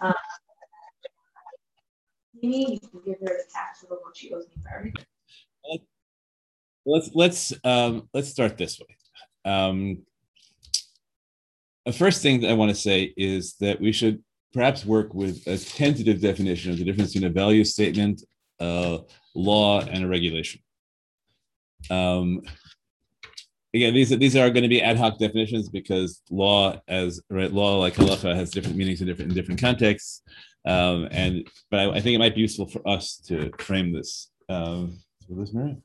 Um, give her the cash for one she owes me for everything. Let's let's um, let's start this way. Um, the first thing that I want to say is that we should perhaps work with a tentative definition of the difference between a value statement, a law, and a regulation. Um, again, these these are going to be ad hoc definitions because law, as right, law like halacha has different meanings in different in different contexts. Um, and but I, I, think it might be useful for us to frame this. Um, this Mary?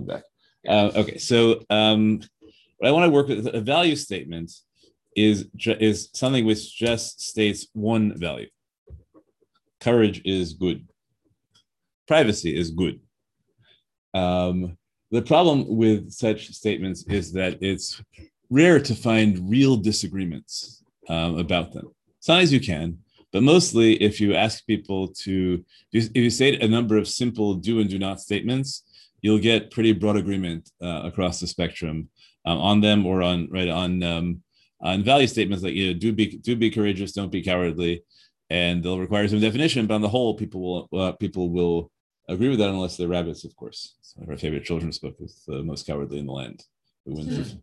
back. Uh, okay, so um, what I want to work with a value statement is is something which just states one value. Courage is good. Privacy is good. Um, the problem with such statements is that it's rare to find real disagreements um, about them. Sometimes you can, but mostly if you ask people to, if you say a number of simple do and do not statements, you'll get pretty broad agreement uh, across the spectrum um, on them or on right on um, on value statements like you know do be do be courageous, don't be cowardly, and they'll require some definition. But on the whole, people will uh, people will agree with that unless they're rabbits, of course. So our favorite children's book is the most cowardly in the land. Who wins? Mm.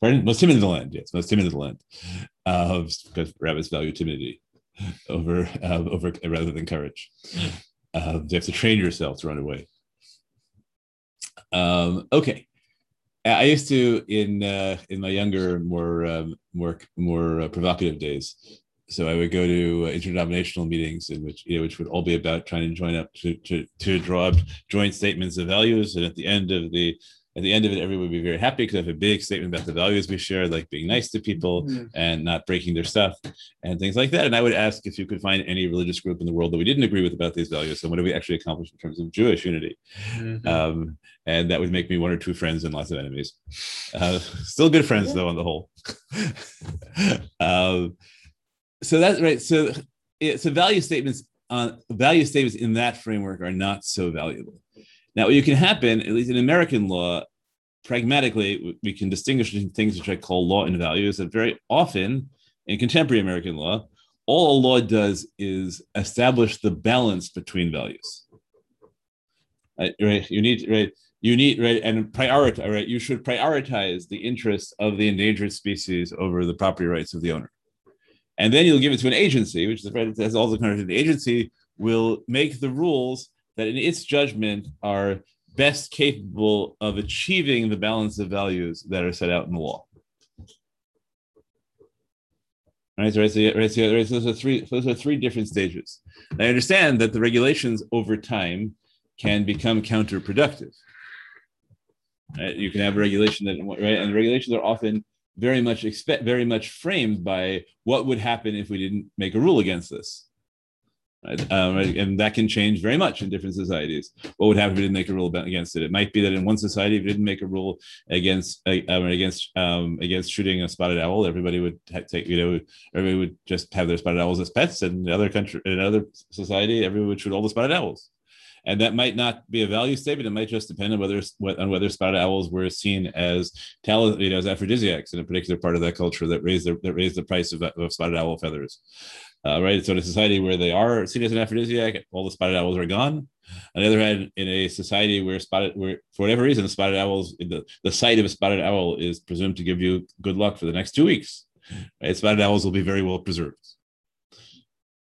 Pardon? Most timid in the land. Yes, most timid in the land. Uh, because rabbits value timidity over uh, over rather than courage. Uh, you have to train yourself to run away. Um, okay, I used to in uh, in my younger, more um, more more uh, provocative days. So I would go to uh, interdenominational meetings in which you know, which would all be about trying to join up to to to draw up joint statements of values, and at the end of the at the end of it, everyone would be very happy because I have a big statement about the values we share, like being nice to people mm-hmm. and not breaking their stuff and things like that. And I would ask if you could find any religious group in the world that we didn't agree with about these values. And what have we actually accomplished in terms of Jewish unity? Mm-hmm. Um, and that would make me one or two friends and lots of enemies. Uh, still good friends, though, on the whole. um, so that's right. So, so value statements, uh, value statements in that framework are not so valuable. Now, what you can happen, at least in American law, pragmatically, we can distinguish between things which I call law and values. That very often in contemporary American law, all a law does is establish the balance between values. Right? You need right. You need right and prioritize. Right. You should prioritize the interests of the endangered species over the property rights of the owner. And then you'll give it to an agency, which is right, has all the of the agency will make the rules that in its judgment are best capable of achieving the balance of values that are set out in the law. Right, so, right, so, right, so, right, so those are three. Those are three different stages. I understand that the regulations over time can become counterproductive. Right? You can have a regulation that, right, and the regulations are often very much expect, very much framed by what would happen if we didn't make a rule against this. Right? Um, and that can change very much in different societies. What would happen if we didn't make a rule against it? It might be that in one society, if we didn't make a rule against uh, um, against um, against shooting a spotted owl, everybody would take you know everybody would just have their spotted owls as pets. And in other country, in another society, everyone would shoot all the spotted owls. And that might not be a value statement. It might just depend on whether on whether spotted owls were seen as you know, as aphrodisiacs in a particular part of that culture that raised the, that raised the price of, of spotted owl feathers uh, right? So in a society where they are seen as an aphrodisiac, all the spotted owls are gone. On the other hand, in a society where spotted, where for whatever reason, spotted owls, the, the sight of a spotted owl is presumed to give you good luck for the next two weeks. Right? Spotted owls will be very well preserved.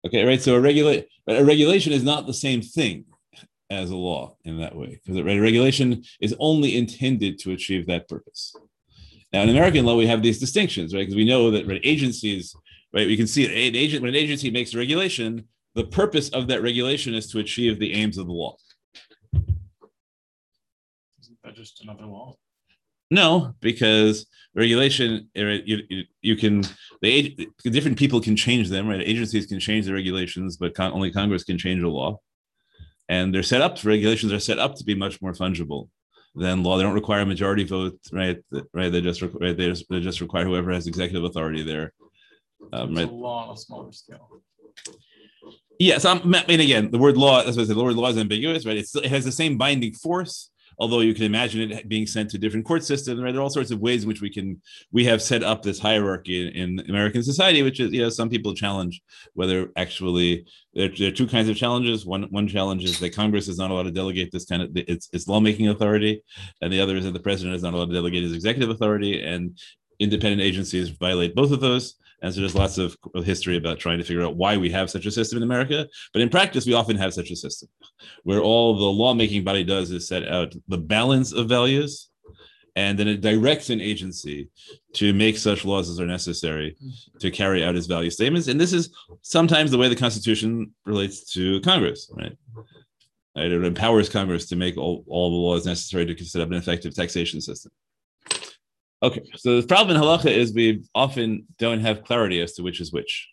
Okay, right. So a regulate a regulation is not the same thing as a law in that way because a regulation is only intended to achieve that purpose. Now, in American law, we have these distinctions, right? Because we know that right, agencies right? We can see an agent when an agency makes a regulation, the purpose of that regulation is to achieve the aims of the law. Isn't that just another law? No, because regulation eh, you, you, you can the different people can change them, right? Agencies can change the regulations, but con, only Congress can change a law. And they're set up. Regulations are set up to be much more fungible than law. They don't require a majority vote, right? Right. They just right. They just, they just require whoever has executive authority there um, a law on a smaller scale. Yes, I mean again, the word law, as I said, the word law is ambiguous, right? It's, it has the same binding force, although you can imagine it being sent to different court systems. Right? There are all sorts of ways in which we can we have set up this hierarchy in, in American society, which is you know some people challenge whether actually there, there, are two kinds of challenges. One one challenge is that Congress is not allowed to delegate this kind of its, its lawmaking authority, and the other is that the president is not allowed to delegate his executive authority, and independent agencies violate both of those. And so there's lots of history about trying to figure out why we have such a system in America. But in practice, we often have such a system where all the lawmaking body does is set out the balance of values and then it directs an agency to make such laws as are necessary to carry out its value statements. And this is sometimes the way the Constitution relates to Congress, right? It empowers Congress to make all, all the laws necessary to set up an effective taxation system. Okay, so the problem in halacha is we often don't have clarity as to which is which.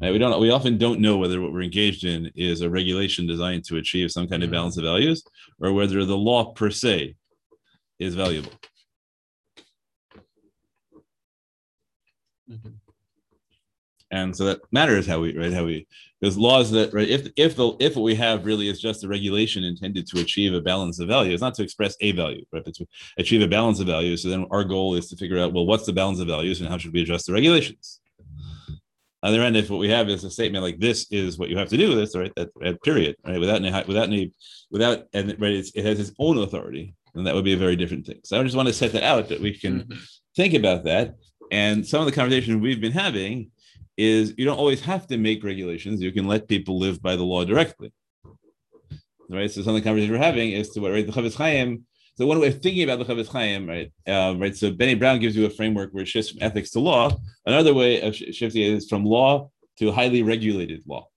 Right? We don't. We often don't know whether what we're engaged in is a regulation designed to achieve some kind of balance of values, or whether the law per se is valuable. Mm-hmm. And so that matters how we right how we there's laws that right if if the if what we have really is just a regulation intended to achieve a balance of value, it's not to express a value, right? But to achieve a balance of values. So then our goal is to figure out well what's the balance of values and how should we adjust the regulations. On the other end, if what we have is a statement like this is what you have to do, with this right, that, that period, right? Without any without any without and right, it has its own authority, and that would be a very different thing. So I just want to set that out that we can mm-hmm. think about that. And some of the conversation we've been having is you don't always have to make regulations. You can let people live by the law directly. Right. So some of the conversation we're having is to what right the Chofetz Chaim. So one way of thinking about the Chofetz Chaim, right? Uh, right. So Benny Brown gives you a framework where it shifts from ethics to law. Another way of shifting is from law to highly regulated law.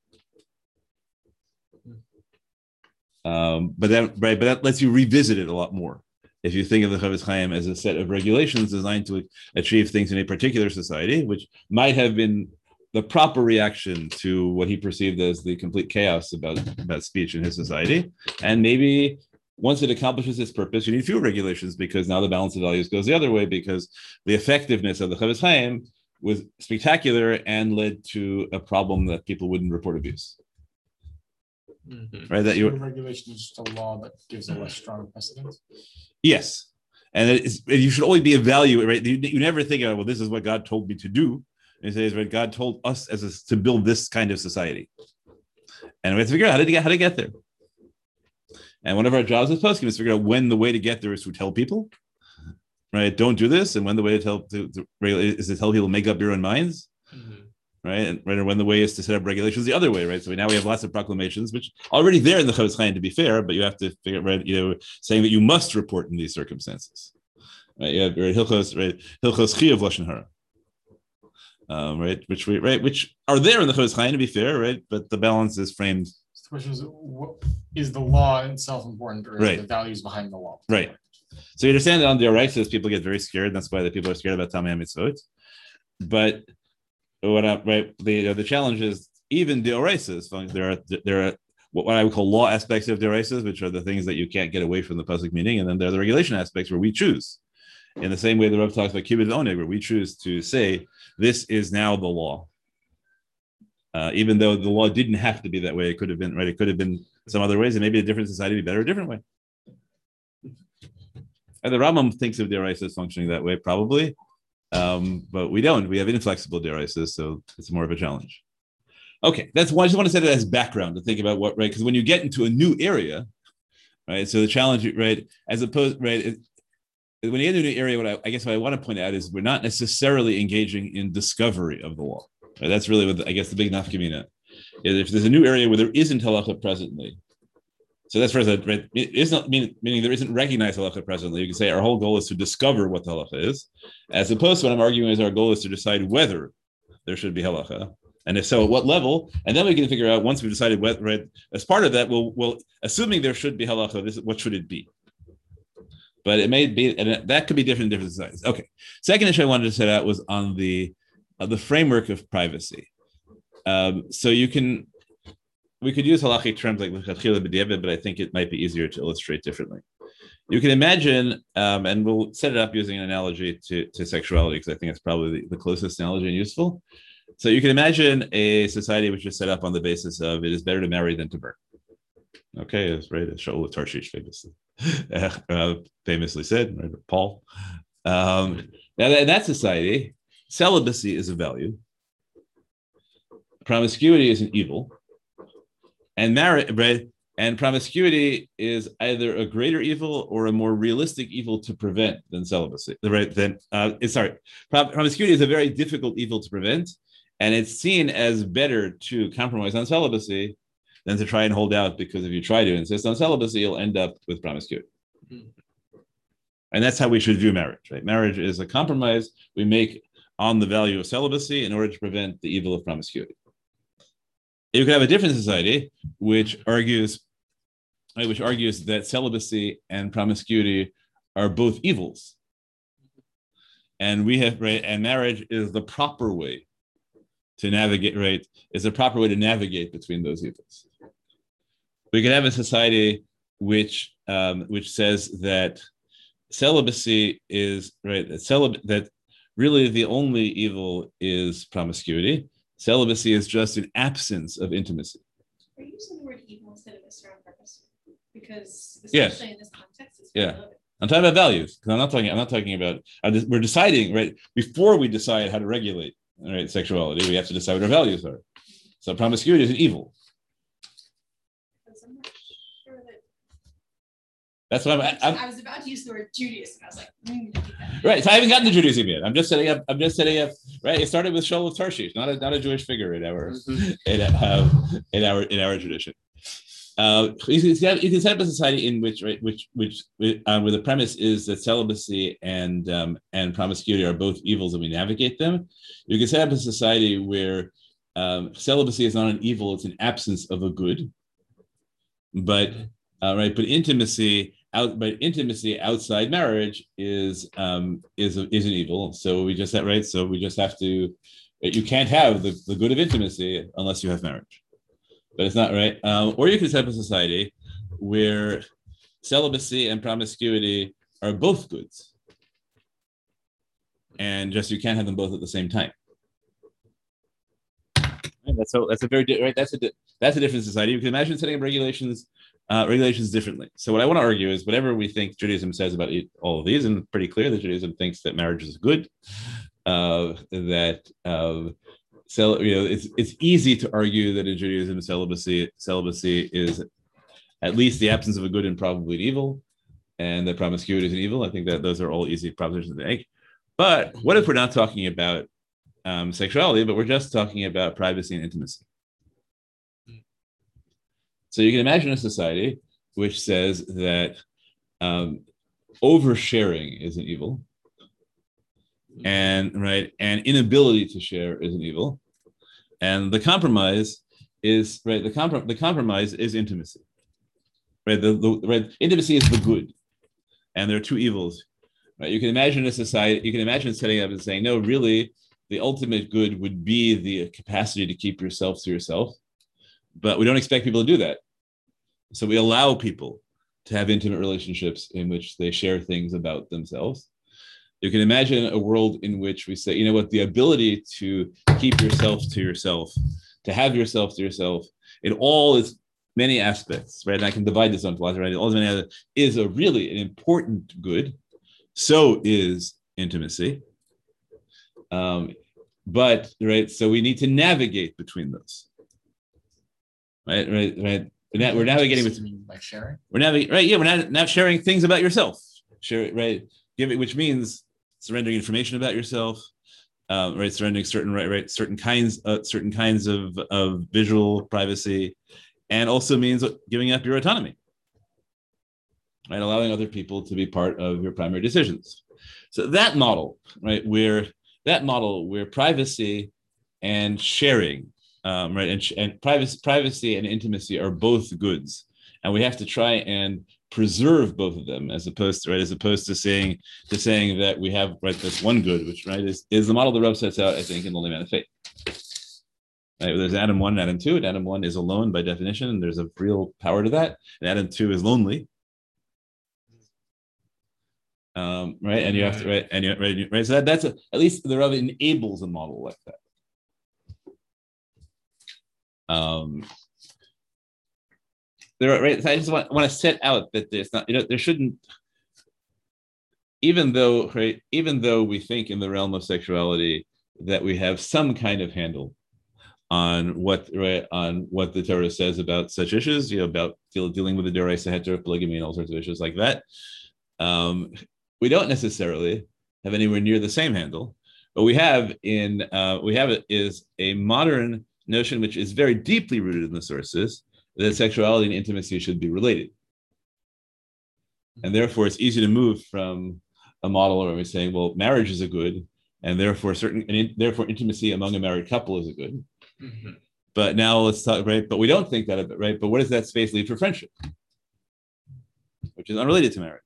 Um, but then, right, but that lets you revisit it a lot more. If you think of the Chofetz Chaim as a set of regulations designed to achieve things in a particular society, which might have been the proper reaction to what he perceived as the complete chaos about, about speech in his society. And maybe once it accomplishes its purpose, you need fewer regulations because now the balance of values goes the other way because the effectiveness of the Chofetz Chaim was spectacular and led to a problem that people wouldn't report abuse. Mm-hmm. Right? That you regulation is just a law that gives a less strong precedent. Yes. And it is, you should always be evaluated, right? You, you never think, of, well, this is what God told me to do it says, right, God told us as a, to build this kind of society. And we have to figure out how to get how to get there. And one of our jobs as poskim is figure out when the way to get there is to tell people, right? Don't do this, and when the way to tell to, to is to tell people make up your own minds, mm-hmm. right? And right, or when the way is to set up regulations the other way, right? So we, now we have lots of proclamations, which already there in the Chofetz Chaim, to be fair, but you have to figure right, you know, saying that you must report in these circumstances, right? You have right, Hilchos, right? Hilchos Chi of Lashon Hara um, right? Which we right, which are there in the Chofetz Chaim to be fair, right? But the balance is framed. The question is, what, is the law itself important, or right. the values behind the law? Right. So you understand that on the Oraitis, people get very scared. That's why the people are scared about Tamei Mitzvot. But what I, right, the the challenge is even the Oraitis. There are there are what I would call law aspects of the which are the things that you can't get away from the pasuk meaning, and then there are the regulation aspects where we choose. In the same way the Rav talks about kibbutz oneg, where we choose to say this is now the law. Uh, even though the law didn't have to be that way, it could have been right. It could have been some other ways, and maybe a different society would be better a different way. And the Rambam thinks of deraisis functioning that way, probably, um, but we don't. We have inflexible deraisis, so it's more of a challenge. Okay, that's why I just want to set it as background to think about what right because when you get into a new area, right? So the challenge, right, as opposed, right, when you get into an area, what I, I, guess what I want to point out is we're not necessarily engaging in discovery of the law. Right? That's really what the, I guess the big nafkamina is. If there's a new area where there isn't halacha presently, so that's first, right? It isn't mean, meaning there isn't recognized halacha presently. You can say our whole goal is to discover what the halacha is, as opposed to what I'm arguing is our goal is to decide whether there should be halacha. And if so, at what level? And then we can figure out once we've decided what, right, as part of that, we'll, we'll assuming there should be halacha, this what should it be? But it may be, and that could be different in different societies. Okay. Second issue I wanted to set out was on the uh, the framework of privacy. Um, so you can, we could use halachic terms like but I think it might be easier to illustrate differently. You can imagine, um, and we'll set it up using an analogy to, to sexuality because I think it's probably the, the closest analogy and useful. So you can imagine a society which is set up on the basis of it is better to marry than to burn. Okay, as right Shaul Tarshish famously uh, famously said, right, Paul. Um, now, in that society, celibacy is a value, promiscuity is an evil, and marriage, right, and promiscuity is either a greater evil or a more realistic evil to prevent than celibacy. Right? Then, uh, sorry, promiscuity is a very difficult evil to prevent, and it's seen as better to compromise on celibacy than to try and hold out. Because if you try to insist on celibacy, you'll end up with promiscuity. Mm-hmm. And that's how we should view marriage. Right? Marriage is a compromise we make on the value of celibacy in order to prevent the evil of promiscuity. You could have a different society which argues which argues that celibacy and promiscuity are both evils. And we have, right, and marriage is the proper way to navigate, right, is the proper way to navigate between those evils. We could have a society which um, which says that celibacy is right that celib- that really the only evil is promiscuity. Celibacy is just an absence of intimacy. Are you using the word evil instead of Mr. on purpose? because yes. in this context, yeah. I'm talking about values because I'm not talking. I'm not talking about. we're deciding right before we decide how to regulate right sexuality. We have to decide what our values are. So promiscuity is an evil. That's what I'm, I'm, i was about to use the word Judaism. I was like, mm, right. So I haven't gotten to Judaism yet. I'm just setting up. I'm just setting up. Right. It started with Shaul of Tarshish, not a not a Jewish figure in our mm-hmm. in, uh, in our in our tradition. Uh, you, can set, you can set up a society in which, right, which, which, uh, where the premise is that celibacy and um, and promiscuity are both evils, and we navigate them. You can set up a society where um, celibacy is not an evil; it's an absence of a good. But uh, right, but intimacy out, but intimacy outside marriage is um, is is an evil. So we just have right. So we just have to. You can't have the, the good of intimacy unless you have marriage but it's not right. Um, or you could set up a society where celibacy and promiscuity are both goods, and just you can't have them both at the same time. That's so. That's a very right. That's a that's a different society. You can imagine setting up regulations uh, regulations differently. So what I want to argue is whatever we think Judaism says about all of these, and pretty clear that Judaism thinks that marriage is good, uh, that uh, so you know it's it's easy to argue that in Judaism celibacy celibacy is at least the absence of a good and probably an evil, and that promiscuity is an evil. I think that those are all easy propositions to make. But what if we're not talking about um, sexuality, but we're just talking about privacy and intimacy? So you can imagine a society which says that um, oversharing is an evil, and right and inability to share is an evil. And the compromise is right the, comprom- the compromise is intimacy. Right the, the right intimacy is the good. And there are two evils. Right you can imagine a society you can imagine setting up and saying no really the ultimate good would be the capacity to keep yourself to yourself but we don't expect people to do that so we allow people to have intimate relationships in which they share things about themselves you can imagine a world in which we say, you know what, the ability to keep yourself to yourself, to have yourself to yourself in all its many aspects, right? And I can divide this onto lots, right? All the many other is a really an important good. So is intimacy. Um, but right, so we need to navigate between those. Right, right, right. We're, we're navigating with by sharing. We're navigating right. Yeah, we're not now sharing things about yourself. Share right. Give it, which means surrendering information about yourself, uh, right? Surrendering certain right, right, certain kinds, uh, certain kinds of of visual privacy, and also means giving up your autonomy, right? Allowing other people to be part of your primary decisions. So that model, right, where that model where privacy and sharing, um, right, and, and privacy, privacy and intimacy are both goods, and we have to try and preserve both of them as opposed to right as opposed to saying to saying that we have right this one good which right is, is the model the Rav sets out i think in the Lonely Man of Faith. Right there's adam one and adam two and adam one is alone by definition and there's a real power to that and adam two is lonely. Um, right and you have to right and you right, right so that, that's a, at least the Rav enables a model like that um there right. I just want, want to set out that there's not, you know, there shouldn't, even though, right, even though we think in the realm of sexuality that we have some kind of handle on what right on what the Torah says about such issues, you know, about deal, dealing with the Doraisa heter, polygamy, and all sorts of issues like that. Um, we don't necessarily have anywhere near the same handle. but we have in uh, we have it is a modern notion which is very deeply rooted in the sources that sexuality and intimacy should be related, and therefore it's easy to move from a model where we're saying, well, marriage is a good, and therefore certain and in, therefore intimacy among a married couple is a good. Mm-hmm. But now let's talk right. But we don't think that right. But what does that space leave for friendship, which is unrelated to marriage?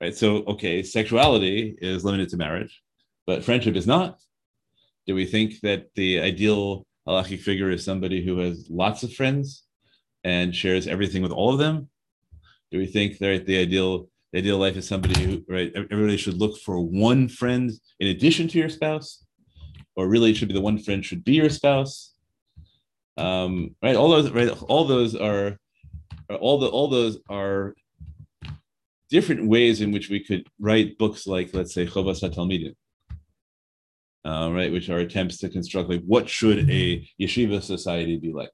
Right. So okay, sexuality is limited to marriage, but friendship is not. Do we think that the ideal halachic figure is somebody who has lots of friends and shares everything with all of them? Do we think that the ideal the ideal life is somebody who right everybody should look for one friend in addition to your spouse? or really it should be the one friend should be your spouse. Um, right, all those right, all those are all the all those are different ways in which we could write books like let's say Chovas HaTalmidim. Uh, right, which are attempts to construct like what should a yeshiva society be like?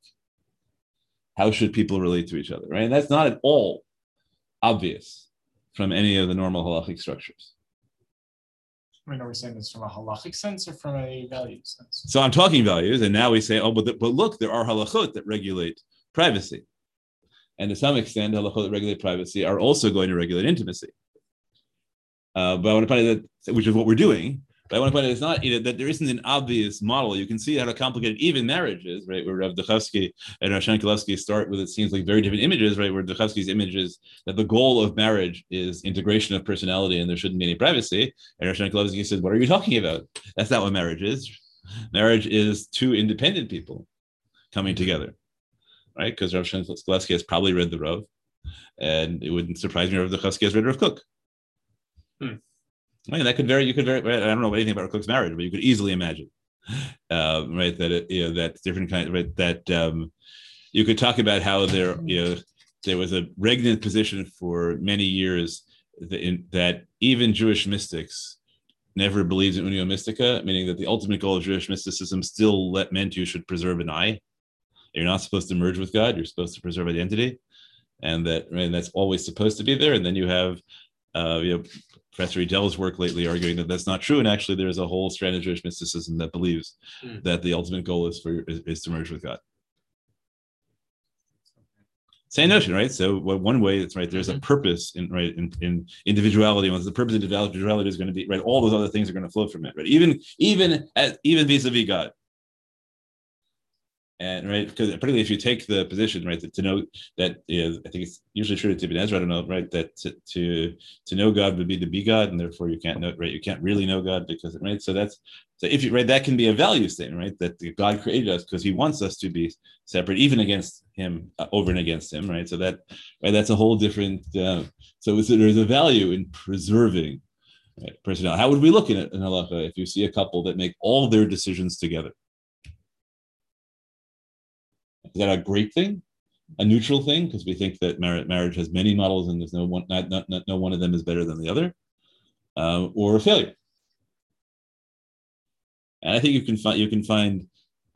How should people relate to each other? Right, and that's not at all obvious from any of the normal halachic structures. I mean, are we saying this from a halachic sense or from a value sense? So I'm talking values, and now we say, oh, but, the, but look, there are halachot that regulate privacy. And to some extent, halachot that regulate privacy are also going to regulate intimacy. Uh, but I want to point out that, which is what we're doing, but I want to point out it's not you know, that there isn't an obvious model. You can see how complicated even marriage is, right? Where Rav Duchovsky and Rav Shankelevsky start with it seems like very different images, right? Where Duchovsky's image is that the goal of marriage is integration of personality and there shouldn't be any privacy. And Rav Shankelevsky says, "What are you talking about? That's not what marriage is. Marriage is two independent people coming together, right? Because Rav Shankelevsky has probably read the Rav, and it wouldn't surprise me if Rav Duchovsky has read Rav Kook. Hmm. I mean, that could vary. You could vary. I don't know anything about Kook's marriage, but you could easily imagine, uh, right? That you know that different kind, right? That um, you could talk about how there, you know, there was a regnant position for many years that, in, that even Jewish mystics never believed in unio mystica, meaning that the ultimate goal of Jewish mysticism still let meant you should preserve an eye. You're not supposed to merge with God. You're supposed to preserve identity, and that and that's always supposed to be there. And then you have uh, you know, Professor Idel's work lately arguing that that's not true, and actually there's a whole strand of Jewish mysticism that believes mm. that the ultimate goal is for is, is, to merge with God. Same notion, right? So one way it's right. There's a mm-hmm. purpose in right in, in individuality. Once the purpose of individuality is going to be right, all those other things are going to flow from it. Right, even even at, even vis-a-vis God, and right because particularly if you take the position right to, to know that you know, I think it's usually true to Ibn Ezra I don't know right that to, to to know God would be to be God and therefore you can't know right you can't really know God because right so that's so if you right that can be a value statement right that God created us because He wants us to be separate even against Him uh, over and against Him right so that right that's a whole different uh, so, there's a value in preserving right, how would we look at it in halacha if you see a couple that make all their decisions together is that a great thing? A neutral thing? Because we think that mar- marriage has many models and there's no one, not, not, not, no one of them is better than the other, uh, or a failure. And I think you can find you can find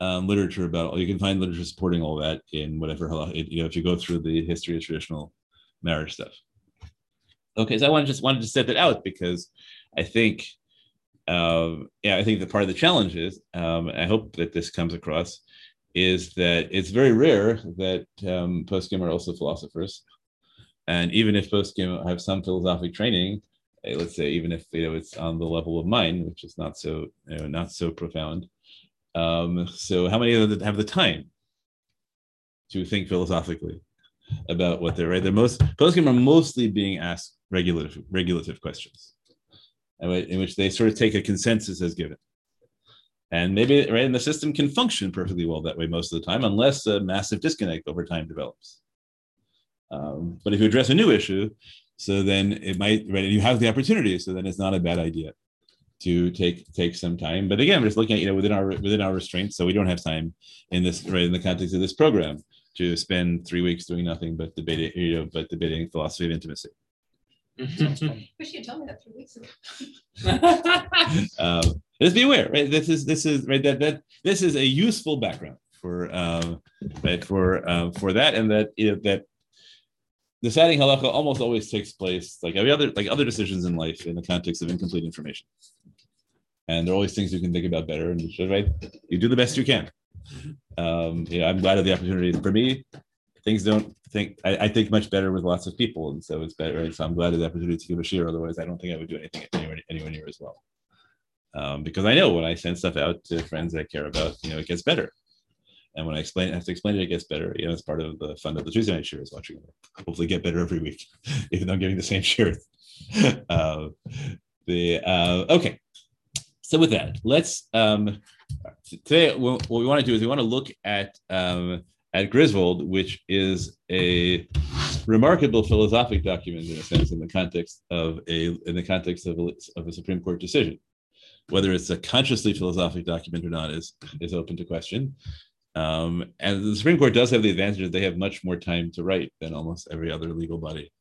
um, literature about you can find literature supporting all that in whatever you know if you go through the history of traditional marriage stuff. Okay, so I want to just wanted to set that out because I think um, yeah I think that part of the challenge is um, I hope that this comes across is that it's very rare that um, poskim are also philosophers. And even if poskim have some philosophic training, eh, let's say even if you know it's on the level of mine, which is not so you know, not so profound. Um, so how many of them have the time to think philosophically about what they're right? They're most poskim are mostly being asked regulative regulative questions, in which they sort of take a consensus as given and maybe right and the system can function perfectly well that way most of the time unless a massive disconnect over time develops um, but if you address a new issue so then it might right and you have the opportunity so then it's not a bad idea to take take some time but again we're just looking at you know within our within our restraints so we don't have time in this right in the context of this program to spend three weeks doing nothing but debating, you know, but debating philosophy of intimacy. Sounds fun. Wish you'd told me that three weeks ago. um, just be aware, right? This is this is right that that this is a useful background for um, right for um, for that, and that you know, that deciding halacha almost always takes place like every other like other decisions in life in the context of incomplete information. And there are always things you can think about better, and so, right, you do the best you can. Um, yeah, I'm glad of the opportunity. For me, things don't think I, I think much better with lots of people, and so it's better. Right? So I'm glad of the opportunity to give a share. Otherwise, I don't think I would do anything anywhere, anywhere near as well. Um, because I know when I send stuff out to friends I care about, you know, it gets better. And when I explain, I have to explain it, it gets better. You know, it's part of the fun of the Tuesday night shares watching. Hopefully, get better every week, even though I'm giving the same shares. uh, the uh, okay. So with that, let's um, today what what we want to do is we want to look at um, at Griswold, which is a remarkable philosophic document in a sense in the context of a in the context of a, of a Supreme Court decision. Whether it's a consciously philosophic document or not is is open to question. Um, and the Supreme Court does have the advantage that they have much more time to write than almost every other legal body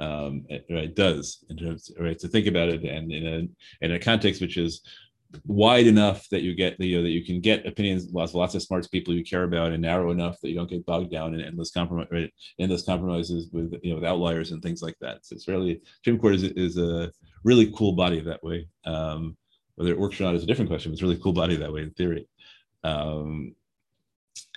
um, it, right, does in terms right to think about it and in a in a context which is wide enough that you get you know that you can get opinions lots lots of smart people you care about and narrow enough that you don't get bogged down in endless compromise right, endless compromises with you know with outliers and things like that. So it's really Supreme Court is, is a really cool body that way. Um, whether it works or not is a different question it's a really cool body that way in theory. Um,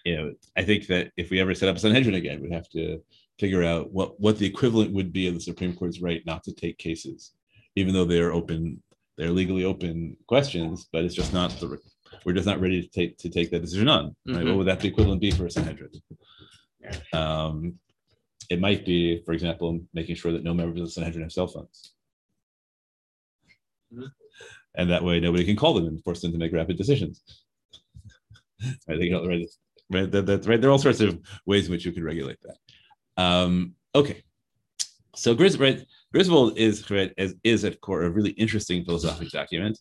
you know I think that if we ever set up a Sanhedrin again we'd have to figure out what what the equivalent would be of the Supreme Court's right not to take cases even though they're open they're legally open questions, but it's just not the we're just not ready to take to take that decision on. Right? Mhm. What would that the equivalent be for a Sanhedrin? Um, it might be, for example, making sure that no members of the Sanhedrin have cell phones. Mhm. And that way nobody can call them and force them to make rapid decisions. I think right, right, that, right, there are all sorts of ways in which you could regulate that. Um, okay. So Gris, right, Griswold is is, is at core a really interesting philosophic document.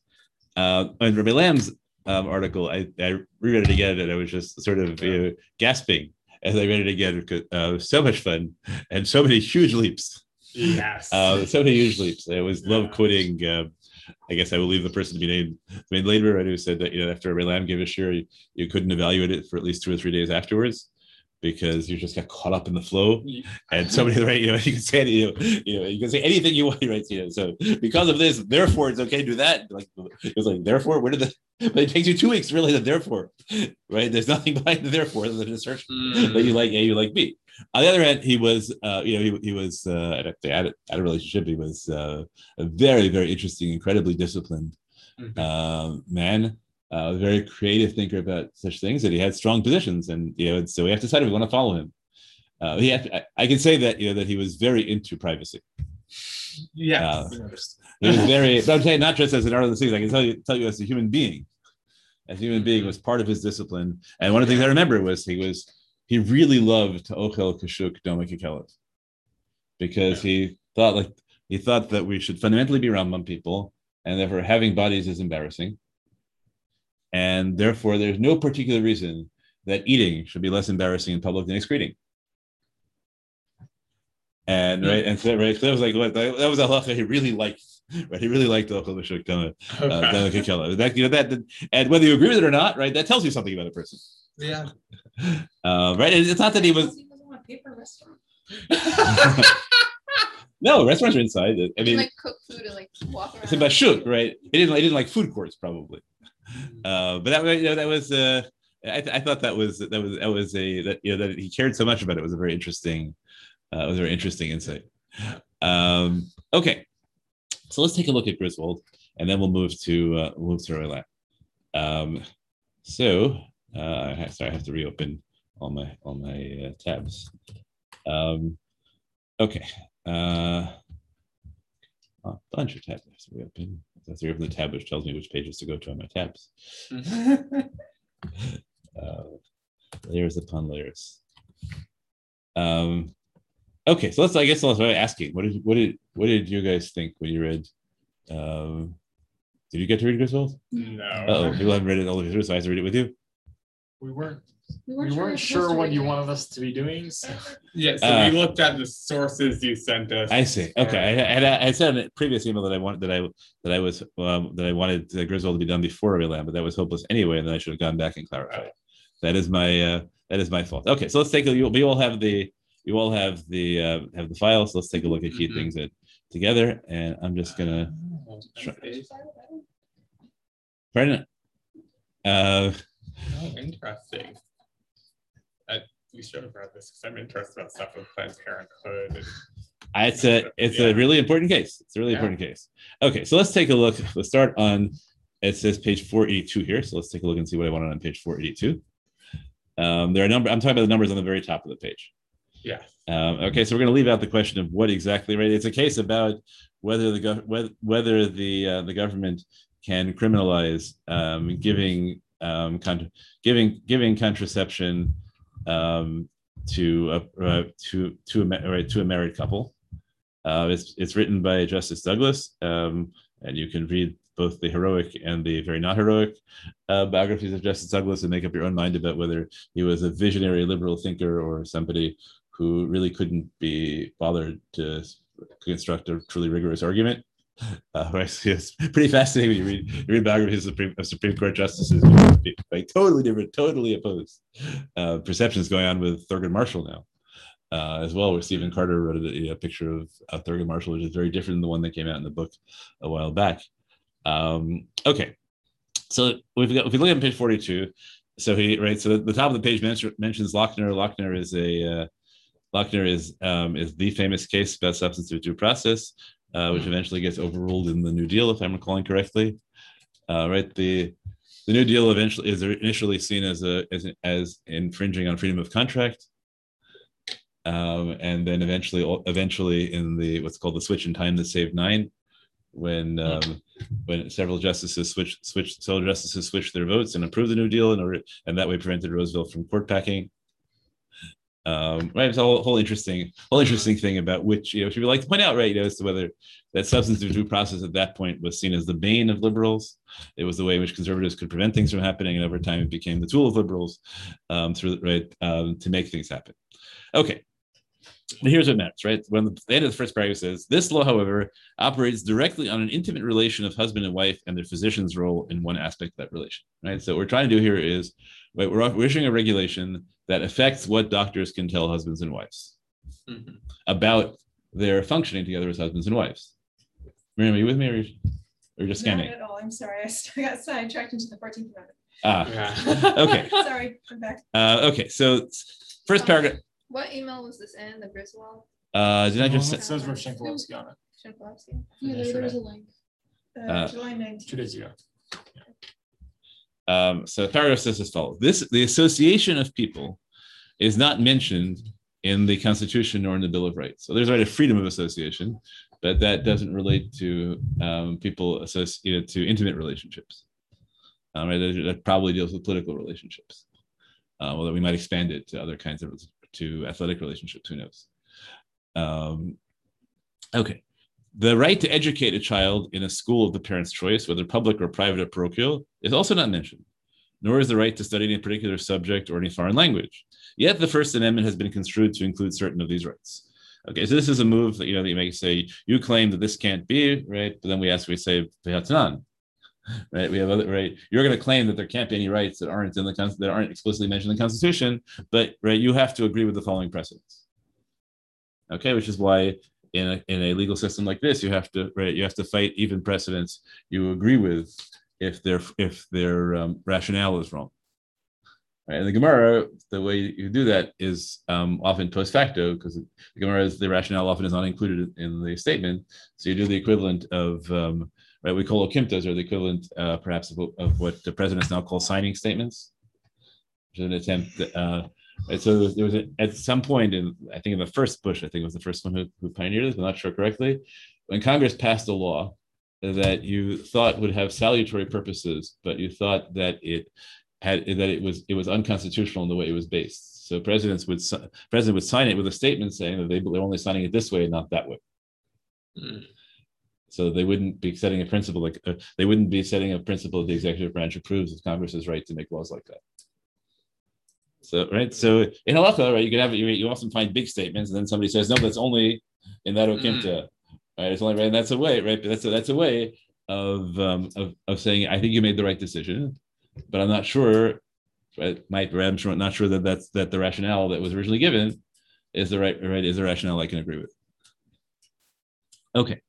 Uh, and Rabbi Lamm's um, article, I, I reread it again, and I was just sort of you know, gasping as I read it again. because, Uh, so much fun and so many huge leaps. Yes. Uh, so many huge leaps. I always love quoting. Uh, I guess I will leave the person to be named. I mean, later, right, who said that you know after Rabbi Lamb gave a share, you, you couldn't evaluate it for at least two or three days afterwards because you just got caught up in the flow. And somebody right you know you can say you know, you know you can say anything you want right you know so because of this therefore it's okay to do that. Like it was like therefore where did the but it takes you two weeks really the therefore right? There's nothing behind the therefore than the assertion Mm. that you like a you like b on the other hand he was uh you know he, he was uh at a, at a, at a relationship. He was uh a very very interesting incredibly disciplined Mhm. um man uh, a very creative thinker about such things that he had strong positions and you know and so we have to decide if we want to follow him uh, he had, I, I can say that you know that he was very into privacy. yeah. uh. He was very, I'm saying not just as an artist, I can tell you tell you as a human being. As a human being was part of his discipline, and one of the things I remember was he was he really loved to ochel kashuk doma kikelet because he thought like he thought that we should fundamentally be Rambam people, and therefore having bodies is embarrassing, and therefore there's no particular reason that eating should be less embarrassing in public than excreting. And right, and so right, so that was like what- that was a halacha he really liked. Right, he really liked the ochel kashuk doma uh, doma kikelet. That you know that, and whether you agree with it or not, right, that tells you something about a person. Yeah. Uh, right, it's not that he was He doesn't want a paper restaurant. no restaurants are inside. I I mean, like cook food and like walk around. it's about shuk, right? He didn't, he didn't like food courts probably, uh, but that, you know, that was. Uh, I, I thought that was that was that was a that you know that he cared so much about it was a very interesting, uh, it was a very interesting insight. Um, okay, so let's take a look at Griswold, and then we'll move to uh, we'll move to Roe Um, so uh, sorry, I have to reopen all my all my uh, tabs. Um, okay, uh, a bunch of tabs have to reopen. I have to reopen the tab which tells me which pages to go to on my tabs. uh, layers upon layers. Um, okay, so let's. I guess let's start asking. What did what did what did you guys think when you read? Um, did you get to read Griswold? No. Oh, people haven't read it all the way through, so I have to read it with you. We weren't We weren't sure what you wanted us to be doing, so. Yeah, so Uh, we looked at the sources you sent us. I see. Okay, I, I, I said in a previous email that I wanted that I that I was um, that I wanted the Griswold to be done before we Reland, but that was hopeless anyway, and then I should have gone back and clarified. That is my uh, that is my fault. Okay, so let's take a. You, we all have the you all have the uh, have the files. So let's take a look at key Mhm. things that together, and I'm just gonna. Sure. okay. Brendan, uh, Oh, interesting. We should have read this because I'm interested about stuff with Planned Parenthood. and- it's a it's Yeah. a really important case. It's a really Yeah. important case. Okay, so let's take a look. Let's start on. It says page 482 here. So let's take a look and see what I wanted on page 482. Um, there are number. I'm talking about the numbers on the very top of the page. Yeah. Um, okay, so we're going to leave out the question of what exactly. Right, it's a case about whether the gov- whether, whether the uh, the government can criminalize um, giving um, con- giving giving contraception um, to a uh, to to a right, to a married couple. Uh, it's it's written by Justice Douglas, um, and you can read both the heroic and the very not heroic uh, biographies of Justice Douglas and make up your own mind about whether he was a visionary liberal thinker or somebody who really couldn't be bothered to construct a truly rigorous argument. Uh, it's pretty fascinating when you read, you read biographies of Supreme, of Supreme Court justices, like totally different, totally opposed uh, perceptions going on with Thurgood Marshall now. Uh, as well, where Stephen Carter wrote a, a picture of uh, Thurgood Marshall, which is very different than the one that came out in the book a while back. Um, okay, so we've got if we look at page forty-two, so he right, so the, top of the page mention, mentions Lochner. Lochner is a uh, Lochner is um, is the famous case about substantive due process, uh, which eventually gets overruled in the New Deal, if I'm recalling correctly. Uh, right, the the New Deal eventually is initially seen as a as, as infringing on freedom of contract, um, and then eventually eventually in the what's called the switch in time that saved nine, when um, when several justices switched switched several justices switched their votes and approved the New Deal and and that way prevented Roosevelt from court packing. Um, right, it's a whole, whole interesting, whole interesting thing about which you know, which we like to point out, right, you know, as to whether that substantive due process at that point was seen as the bane of liberals. It was the way in which conservatives could prevent things from happening, and over time it became the tool of liberals um, right um, to make things happen. Okay, here's what matters, right? When the, the end of the first paragraph says, this law, however, operates directly on an intimate relation of husband and wife and their physician's role in one aspect of that relation, right? So what we're trying to do here is, right, we're, we're issuing a regulation that affects what doctors can tell husbands and wives Mhm. about their functioning together as husbands and wives. Miriam, are you with me or, you- or just Not at all. I'm sorry. I I got sidetracked into the 14th Amendment. Ah, Yeah. okay. Sorry, I'm back. Uh, okay, so first paragraph, What email was this in? The Griswold? uh, did I just, It says Roshankolowski on it Shinkolowski? Yeah, there- there was a link. Uh, Uh, July 19th. two days ago. Um, so the paragraph says as follows: This the association of people is not mentioned in the Constitution nor in the Bill of Rights. So there's right of freedom of association, but that doesn't relate to um, people associated to intimate relationships. Um, right, that, that probably deals with political relationships, uh, although we might expand it to other kinds of to athletic relationships. Who knows? Um, okay. The right to educate a child in a school of the parent's choice, whether public or private or parochial, is also not mentioned, nor is the right to study any particular subject or any foreign language. Yet the First Amendment has been construed to include certain of these rights. Okay, so this is a move that you know that you may say you claim that this can't be right, but then we ask, we say right? We have other right. You're going to claim that there can't be any rights that aren't in the that aren't explicitly mentioned in the Constitution, but right, you have to agree with the following precedents. Okay, which is why in a, in a legal system like this, you have to right, you have to fight even precedents you agree with if their if their um, rationale is wrong. Right, and the Gemara, the way you do that is um, often post facto because the Gemara is the rationale often is not included in the statement. So you do the equivalent of um, right. We call okimtas or the equivalent uh, perhaps of, of what the presidents now call signing statements, which is an attempt. Uh, Right, so there was, a, at some point in I think in the first Bush, I think was the first one who, who pioneered this, I'm not sure correctly, when Congress passed a law that you thought would have salutary purposes, but you thought that it had that it was it was unconstitutional in the way it was based. So presidents would president would sign it with a statement saying that they, they're only signing it this way and not that way. Mm. So they wouldn't be setting a principle like uh, they wouldn't be setting a principle that the executive branch approves of Congress's right to make laws like that. So right, so in halacha, right, you can have you, you often find big statements, and then somebody says, no, that's only in that okimta, right? It's only right, and that's a way, right? But that's a, that's a way of um, of of saying, I think you made the right decision, but I'm not sure. Right, might, I'm sure, not sure that that's that the rationale that was originally given is the right, right, is the rationale I can agree with. Okay,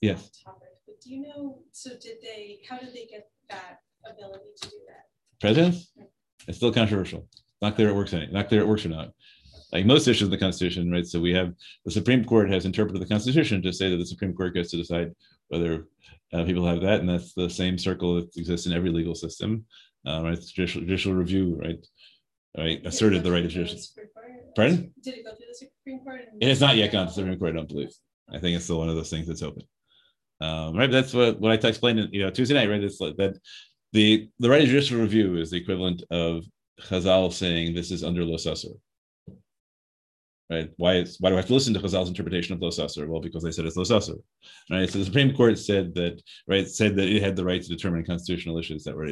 Yes. topic, But do you know, so did they, how did they get that ability to do that? presidents, it's still controversial. Not clear it works any, not clear it works or not. Like most issues of the Constitution, right? So we have the Supreme Court has interpreted the Constitution to say that the Supreme Court gets to decide whether uh, people have that, and that's the same circle that exists in every legal system, uh, right? It's Judicial, judicial review, right? Right, asserted the right of judicial. Pardon? Did it go through the Supreme Court? It has not yet gone to the Supreme Court, I don't believe. I think it's still one of those things that's open. Um, right, that's what what I explained, you know, Tuesday night, right? It's like that the the right judicial review is the equivalent of Chazal saying this is under Los Asur. Right? Why is why do I have to listen to Chazal's interpretation of Los Asur? Well, because they said it's Los Asur. Right. So the Supreme Court said that right said that it had the right to determine constitutional issues that were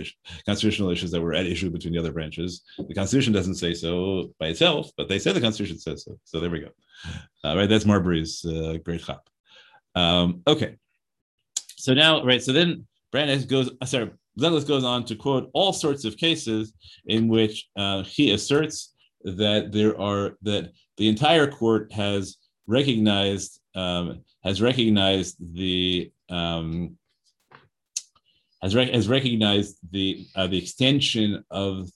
constitutional issues that were at issue between the other branches. The Constitution doesn't say so by itself, but they said the Constitution says so. So there we go. Uh, right, that's Marbury's uh, great chap. Um, okay, so now, right, so then Brandeis goes, uh, sorry, Douglas goes on to quote all sorts of cases in which uh, he asserts that there are that the entire court has recognized um, has recognized the um, has, rec- has recognized the uh, the extension of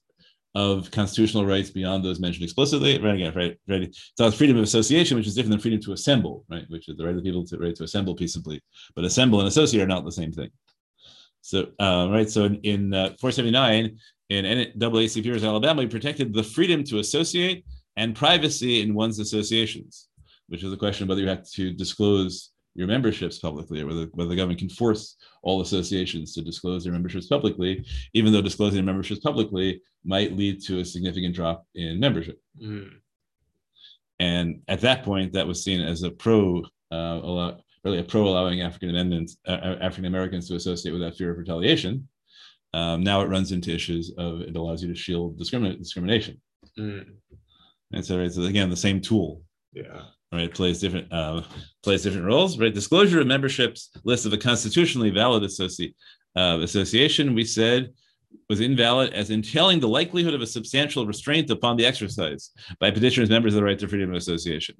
of constitutional rights beyond those mentioned explicitly. Right again, right, right. So it's freedom of association, which is different than freedom to assemble, right? Which is the right of people to right to assemble peaceably. But assemble and associate are not the same thing. So uh, right, so in, in uh, 479 in NAACP versus Alabama, we protected the freedom to associate and privacy in one's associations, which is a question of whether you have to disclose your memberships publicly or whether, whether the government can force all associations to disclose their memberships publicly, even though disclosing their memberships publicly might lead to a significant drop in membership. Mm. And at that point, that was seen as a pro, uh, allow, really a pro allowing African amendments, uh, African Americans to associate without fear of retaliation. Um, now it runs into issues of it allows you to shield discrimin- discrimination. Mm. And so it's again the same tool, Yeah. Right? Plays different uh, plays different roles, right? Disclosure of memberships list of a constitutionally valid associ- uh, association, we said, was invalid as entailing the likelihood of a substantial restraint upon the exercise by petitioners members of the right to freedom of association.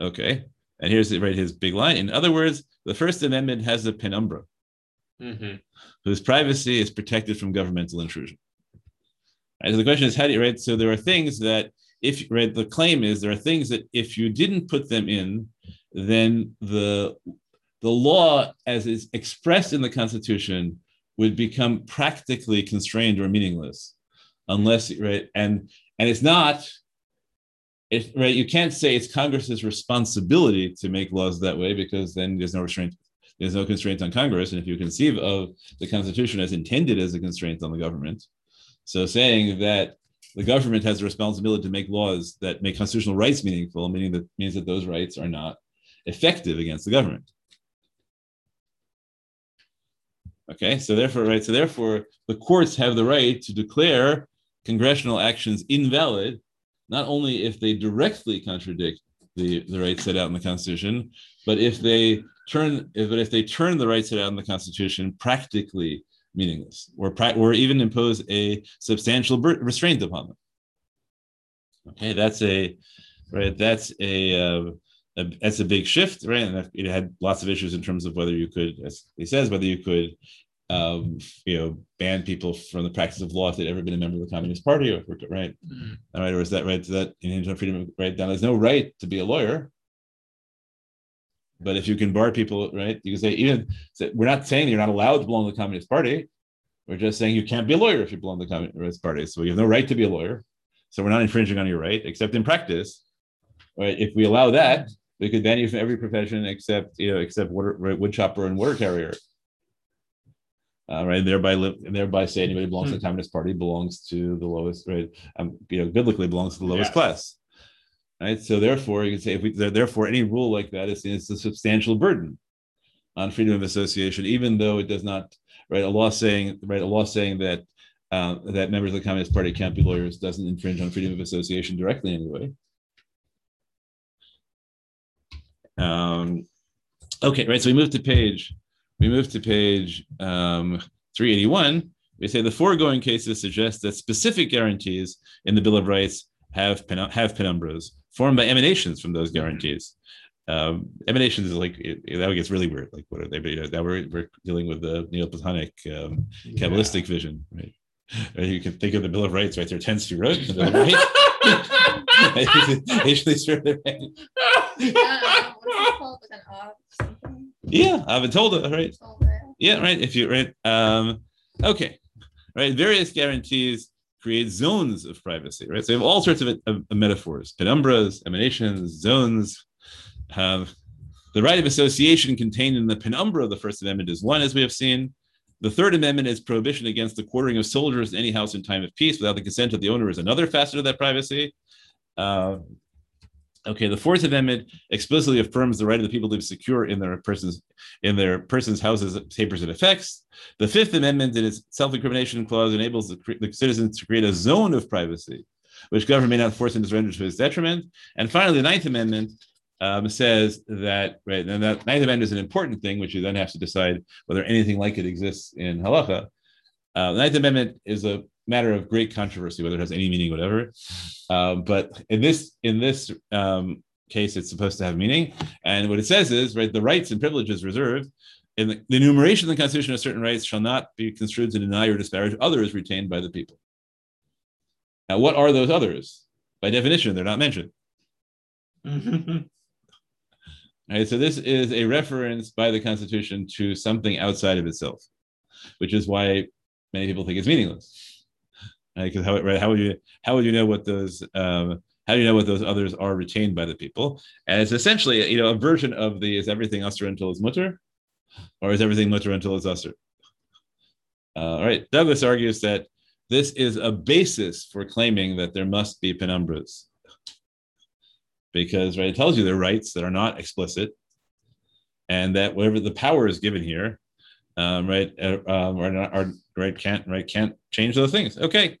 Okay, and here's the, right his big line. In other words, the First Amendment has a penumbra hmm whose privacy is protected from governmental intrusion. Right, so the question is, how do you right? So there are things that if right, the claim is there are things that if you didn't put them in, then the the law as is expressed in the Constitution would become practically constrained or meaningless, unless right and and it's not. It, right, you can't say it's Congress's responsibility to make laws that way because then there's no restraint there's no constraint on Congress. And if you conceive of the Constitution as intended as a constraint on the government, so saying that the government has a responsibility to make laws that make constitutional rights meaningful, meaning that means that those rights are not effective against the government. Okay, so therefore, right, so therefore, the courts have the right to declare congressional actions invalid, not only if they directly contradict the, the rights set out in the Constitution, but if they turn but if they turn the rights set out in the Constitution practically meaningless, or or even impose a substantial bur- restraint upon them. Okay, that's a right. That's a, uh, a that's a big shift, right? And it had lots of issues in terms of whether you could, as he says, whether you could, um, you know, ban people from the practice of law if they'd ever been a member of the Communist Party, or right, Mhm. all right, or is that right? To that in freedom right? Now, there's no right to be a lawyer. But if you can bar people, right, you can say even we're not saying you're not allowed to belong to the Communist Party. We're just saying you can't be a lawyer if you belong to the Communist Party. So you have no right to be a lawyer. So we're not infringing on your right, except in practice. Right? If we allow that, we could ban you from every profession except you know except water, right, wood chopper and water carrier. Uh, right, thereby thereby say anybody belongs to the Communist Party belongs to the lowest, right? Um, you know, biblically belongs to the lowest class. Right. So therefore, you can say if we therefore any rule like that is, is a substantial burden on freedom of association, even though it does not right a law saying right a law saying that uh, that members of the Communist Party can't be lawyers doesn't infringe on freedom of association directly anyway. Um, okay, right. So we move to page. We move to page um, 381. We say the foregoing cases suggest that specific guarantees in the Bill of Rights have have penumbras formed by emanations from those guarantees. Um, emanations is like it, it- that gets really weird. Like what are they? But, You know, now we're, we're dealing with the Neoplatonic um, Kabbalistic vision, right? Or you can think of the Bill of Rights, right? There are tense you wrote the Bill of Rights. Usually sort of- what's it called? Like an odd something? yeah, I've been told it, right? Yeah, right. If you right, um, okay, right. Various guarantees create zones of privacy, right? So you have all sorts of, of, of metaphors: penumbras, emanations, zones. Have the right of association contained in the penumbra of the First Amendment is one, as we have seen. The Third Amendment is prohibition against the quartering of soldiers in any house in time of peace without the consent of the owner is another facet of that privacy. Uh, okay, the Fourth Amendment explicitly affirms the right of the people to be secure in their persons in their persons' houses, papers, and effects. The Fifth Amendment, in its self-incrimination clause, enables the, the citizens to create a zone of privacy, which government may not force into surrender to his detriment. And finally, the Ninth Amendment um, says that right, and that Ninth Amendment is an important thing, which you then have to decide whether anything like it exists in halacha. Uh, the Ninth Amendment is a matter of great controversy, whether it has any meaning, whatever. Um, but in this in this um, case, it's supposed to have meaning. And what it says is, right, the rights and privileges reserved in the, the enumeration of the Constitution of certain rights shall not be construed to deny or disparage others retained by the people. Now, what are those others? By definition, they're not mentioned. Right, so this is a reference by the Constitution to something outside of itself, which is why many people think it's meaningless. Because how, right, how would you how would you know what those um, how do you know what those others are retained by the people? And it's essentially you know a version of the is everything usher until it's mutter, or is everything mutter until it's usher? Uh, all right, Douglas argues that this is a basis for claiming that there must be penumbras because right, it tells you there are rights that are not explicit, and that whatever the power is given here, um, right, uh, um, are, are right can't right can't change those things. Okay,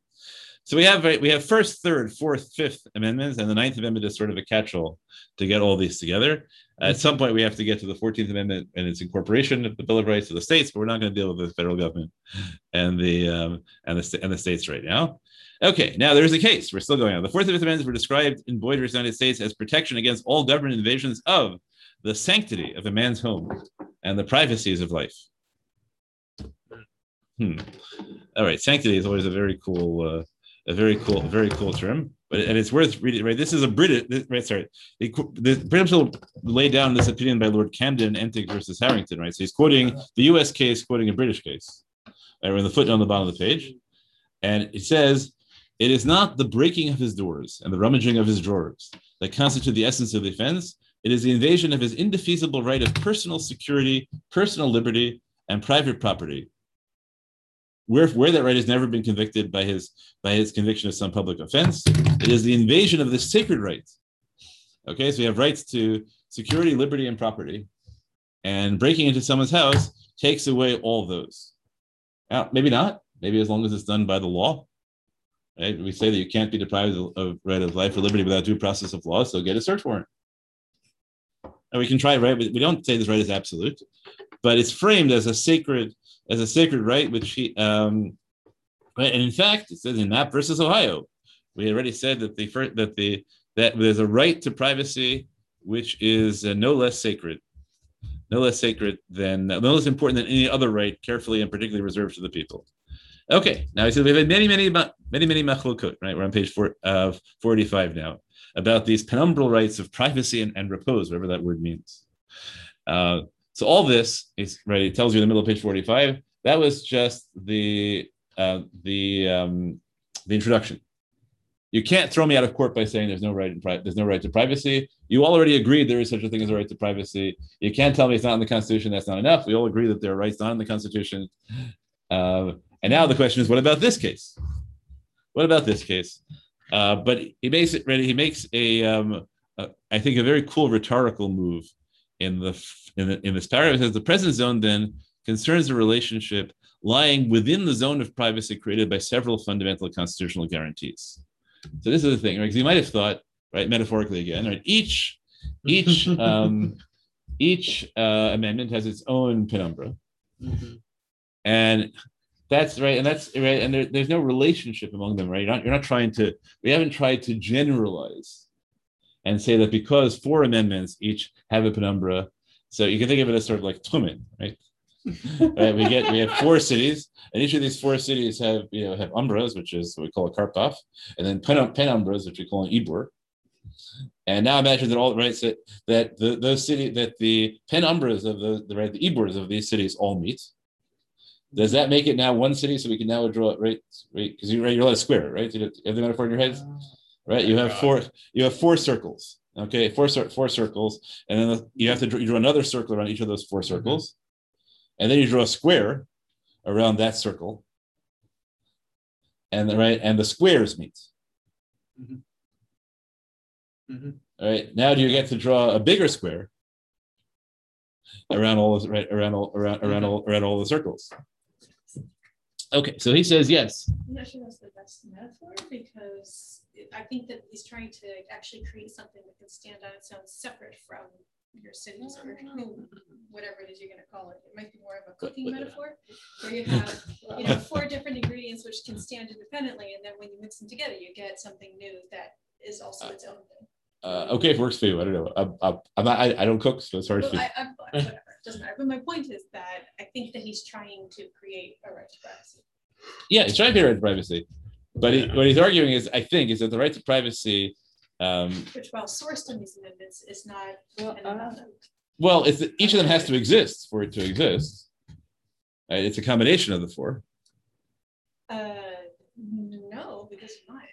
so we have we have first, third, fourth, fifth amendments, and the ninth amendment is sort of a catch-all to get all these together. At some point, we have to get to the Fourteenth Amendment and its incorporation of the Bill of Rights of the states, but we're not going to deal with the federal government and the um, and the and the states right now. Okay, now there's a case. We're still going on. The Fourth and Fifth Amendments were described in Boyd versus United States as protection against all government invasions of the sanctity of a man's home and the privacies of life. Hmm. All right, sanctity is always a very cool, uh, a very cool, very cool term. But and it's worth reading. Right, this is a British. Right, sorry, the, the principle laid down this opinion by Lord Camden, Entick versus Carrington. Right, so he's quoting the U.S. case, quoting a British case. Right, we're in the footnote on the bottom of the page, and it says it is not the breaking of his doors and the rummaging of his drawers that constitute the essence of the offense. It is the invasion of his indefeasible right of personal security, personal liberty, and private property. Where, where that right has never been convicted by his by his conviction of some public offense, it is the invasion of this sacred right. Okay, so we have rights to security, liberty, and property, and breaking into someone's house takes away all those. Now, maybe not. Maybe as long as it's done by the law, Right? We say that you can't be deprived of, of right of life or liberty without due process of law, so get a search warrant. And we can try, right? We don't say this right is absolute, but it's framed as a sacred, as a sacred right, which he um. And in fact, it says in Mapp versus Ohio, we already said that the first that the that there's a right to privacy which is uh, no less sacred, no less sacred than no less important than any other right, carefully and particularly reserved to the people. Okay, now I said we have many, many, many, many machlokot, right? We're on page four, uh, 45 now about these penumbral rights of privacy and, and repose, whatever that word means. Uh, so all this is right. It tells you in the middle of page 45. That was just the uh, the um, the introduction. You can't throw me out of court by saying there's no right in pri- there's no right to privacy. You already agreed there is such a thing as a right to privacy. You can't tell me it's not in the Constitution. That's not enough. We all agree that there are rights not in the Constitution. Uh, and now the question is, what about this case? What about this case? Uh, but he makes it ready. He makes a, um, a, I think, a very cool rhetorical move in the in, the, in this paragraph. It says the present zone then concerns the relationship lying within the zone of privacy created by several fundamental constitutional guarantees. So this is the thing, right? Because you might have thought, right, metaphorically again, right? Each each um, each uh, amendment has its own penumbra, and that's right, and that's right, and there, there's no relationship among them, right? You're not, you're not trying to. We haven't tried to generalize and say that because four amendments each have a penumbra, so you can think of it as sort of like tumen, right? right? We get we have four cities, and each of these four cities have you know have umbras, which is what we call a karpaf, and then pen, penumbras, which we call an ibur. And now imagine that all right so that the those city that the penumbras of the, the right the iburs of these cities all meet. Does that make it now one city? So we can now draw it right, right? Because you right, you're a square, right? You have the metaphor in your head, uh, right? You have four. You have four circles. Okay, four four circles, and then you have to draw, you draw another circle around each of those four circles, and then you draw a square around that circle, and the right and the squares meet. Mhm. Mhm. All right. Now do you get to draw a bigger square around all the right around all around around all around all the circles? Okay, so he says yes. I'm not sure that's the best metaphor because I think that he's trying to actually create something that can stand on its own, separate from your cities or whatever it is you're gonna call it. It might be more of a cooking uh, metaphor, where you have, you know, four different ingredients which can stand independently, and then when you mix them together, you get something new that is also uh, its own thing. Uh, okay, if it works for you, I don't know. I'm, I'm, I'm not, I, I don't cook, so it's hard Well, to. I, I, whatever, doesn't matter. But my point is that I think that he's trying to create a right to privacy. Yeah, he's trying to pay right to privacy, but he, what he's arguing is, I think, is that the right to privacy. Um, which while sourced in these amendments is not Well, uh, well, it's each of them has to exist for it to exist. Right? It's a combination of the four. Uh, no, because nine.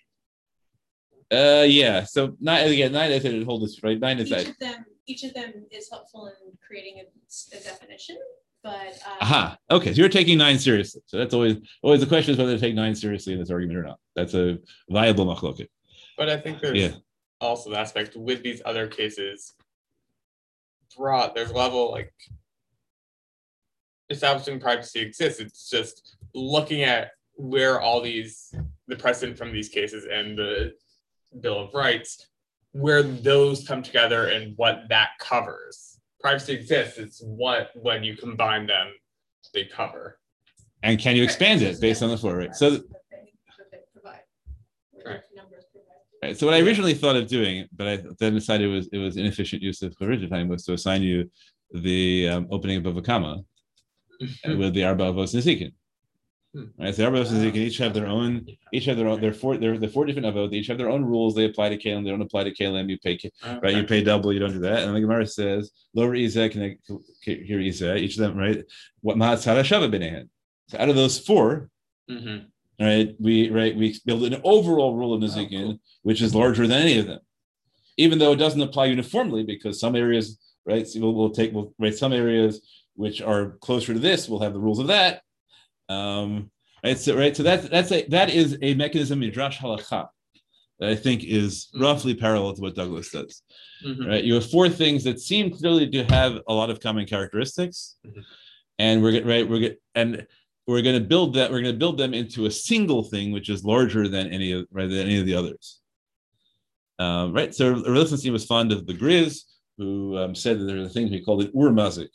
Uh, yeah. So nine again. Nine is it hold this right. Nine is Each that. of them, each of them is helpful in creating a, a definition, but. um, Aha. Okay. So you're taking nine seriously. So that's always always the question is whether to take nine seriously in this argument or not. That's a viable machloket. But I think there's Yeah. also the aspect with these other cases. Broad, there's level like establishing privacy exists. It's just looking at where all these the precedent from these cases and the Bill of Rights, where those come together and what that covers. Privacy exists. It's what when you combine them, they cover. And can you expand it based on the four? Right. So that they- that they provide, or Right. numbers provide. Right. So what I originally thought of doing, but I then decided it was it was inefficient use of Chavrija time was to assign you the um, opening of a comma with the Arba Avos Nezikin. Hmm. Right. So the Arba Avos Nezikin each have their own, each have their own. They're four. They're the four different avot. They each have their own rules. They apply to Kalim. They don't apply to Kalim. You pay right. You pay double. You don't do that. And the Gemara says lower Isa can hear Isa. Each of them right. What Mahatzara Shava Benehan. So out of those four, Mhm. right? We right we build an overall rule of Nezikin, cool. which is larger than any of them, even though it doesn't apply uniformly because some areas, right? So we'll, we'll take we'll, right some areas which are closer to this We'll have the rules of that. Um, right. So right. So that's that's a that is a mechanism midrash halacha that I think is roughly parallel to what Douglas does. Mhm. Right. You have four things that seem clearly to have a lot of common characteristics, Mhm. and we're right. We're get and we're going to build that. We're going to build them into a single thing, which is larger than any of right than any of the others. Um, right. So Rav Lichtenstein was fond of the Grizz, who um, said that there's a thing we called it urmazik,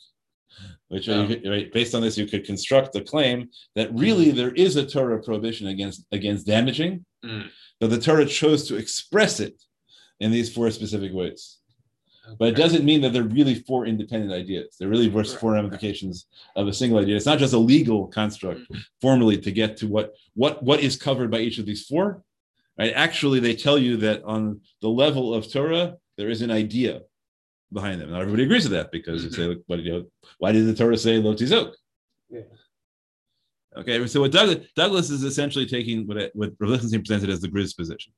which um, you Oh. could- right, based on this you could construct the claim that really mm-hmm. there is a Torah prohibition against against damaging, Mm. but the Torah chose to express it in these four specific ways. But it doesn't mean that they're really four independent ideas. They're really four Right, four ramifications of a single idea. It's not just a legal construct mm-hmm. formally to get to what what what is covered by each of these four. Right? Actually, they tell you that on the level of Torah, there is an idea behind them. Not everybody agrees with that because you say, look, what you know, why did the Torah say lo tizok? Yeah. Okay, so what Douglas, Douglas is essentially taking what it, what Lichtenstein presented as the Grizz position.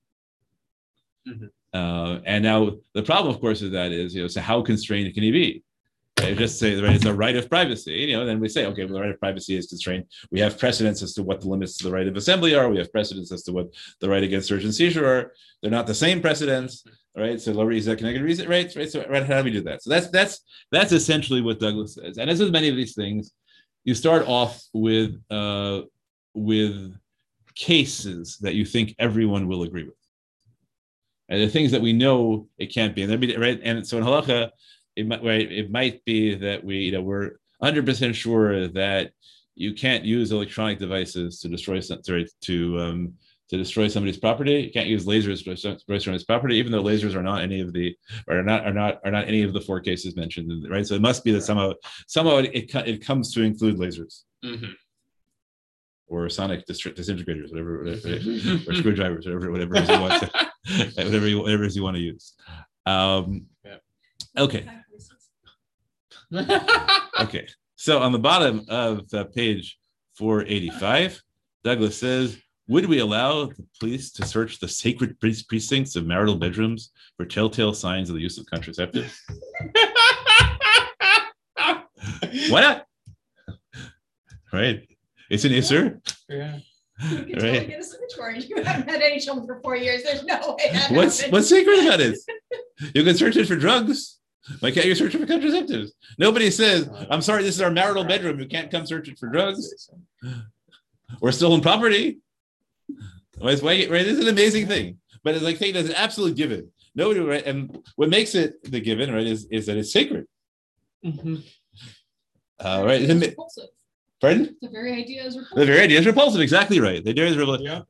Mhm. Uh, and now the problem, of course, of that is, you know, so how constrained can he be? Right, just say right, it's a right of privacy. You know, then we say, okay, well, the right of privacy is constrained. We have precedents as to what the limits to the right of assembly are. We have precedents as to what the right against search and seizure are. They're not the same precedents, right? So lower Isa connected reason, right? Right. So right, how do we do that? So that's that's that's essentially what Douglas says. And as with many of these things, you start off with uh, with cases that you think everyone will agree with, and the things that we know it can't be. And be right. And so in halacha, it might right, it might be that we you know we're 100 percent sure that you can't use electronic devices to destroy to um, to destroy somebody's property. You can't use lasers to destroy somebody's property, even though lasers are not any of the or are not are not are not any of the four cases mentioned. Right. So it must be that somehow somehow it it, co- it comes to include lasers Mhm. or sonic disintegrators, whatever, whatever or screwdrivers, whatever, whatever you want to, whatever you, whatever you want to use. Um, Yeah. Okay. Okay. So on the bottom of uh, page 485, Douglas says, would we allow the police to search the sacred pre- precincts of marital bedrooms for telltale signs of the use of contraceptives? Why not? Right. It's an issue. yeah. You can Right. totally get a search warrant. You haven't had any children for four years. There's no way that What's happened. what's secret about it? You can search it for drugs. Why can't you search it for contraceptives? Nobody says, I'm sorry, this is our marital bedroom. You can't come search it for drugs or stolen property. Why, why- right? This is an amazing thing. But it's like saying that's an absolute given. Nobody, right? And what makes it the given, right, is, is that it's sacred. Mhm. Uh, right. It's repulsive. Pardon? The very idea is repulsive. The very idea is repulsive. Exactly right. The idea is repulsive. Yeah.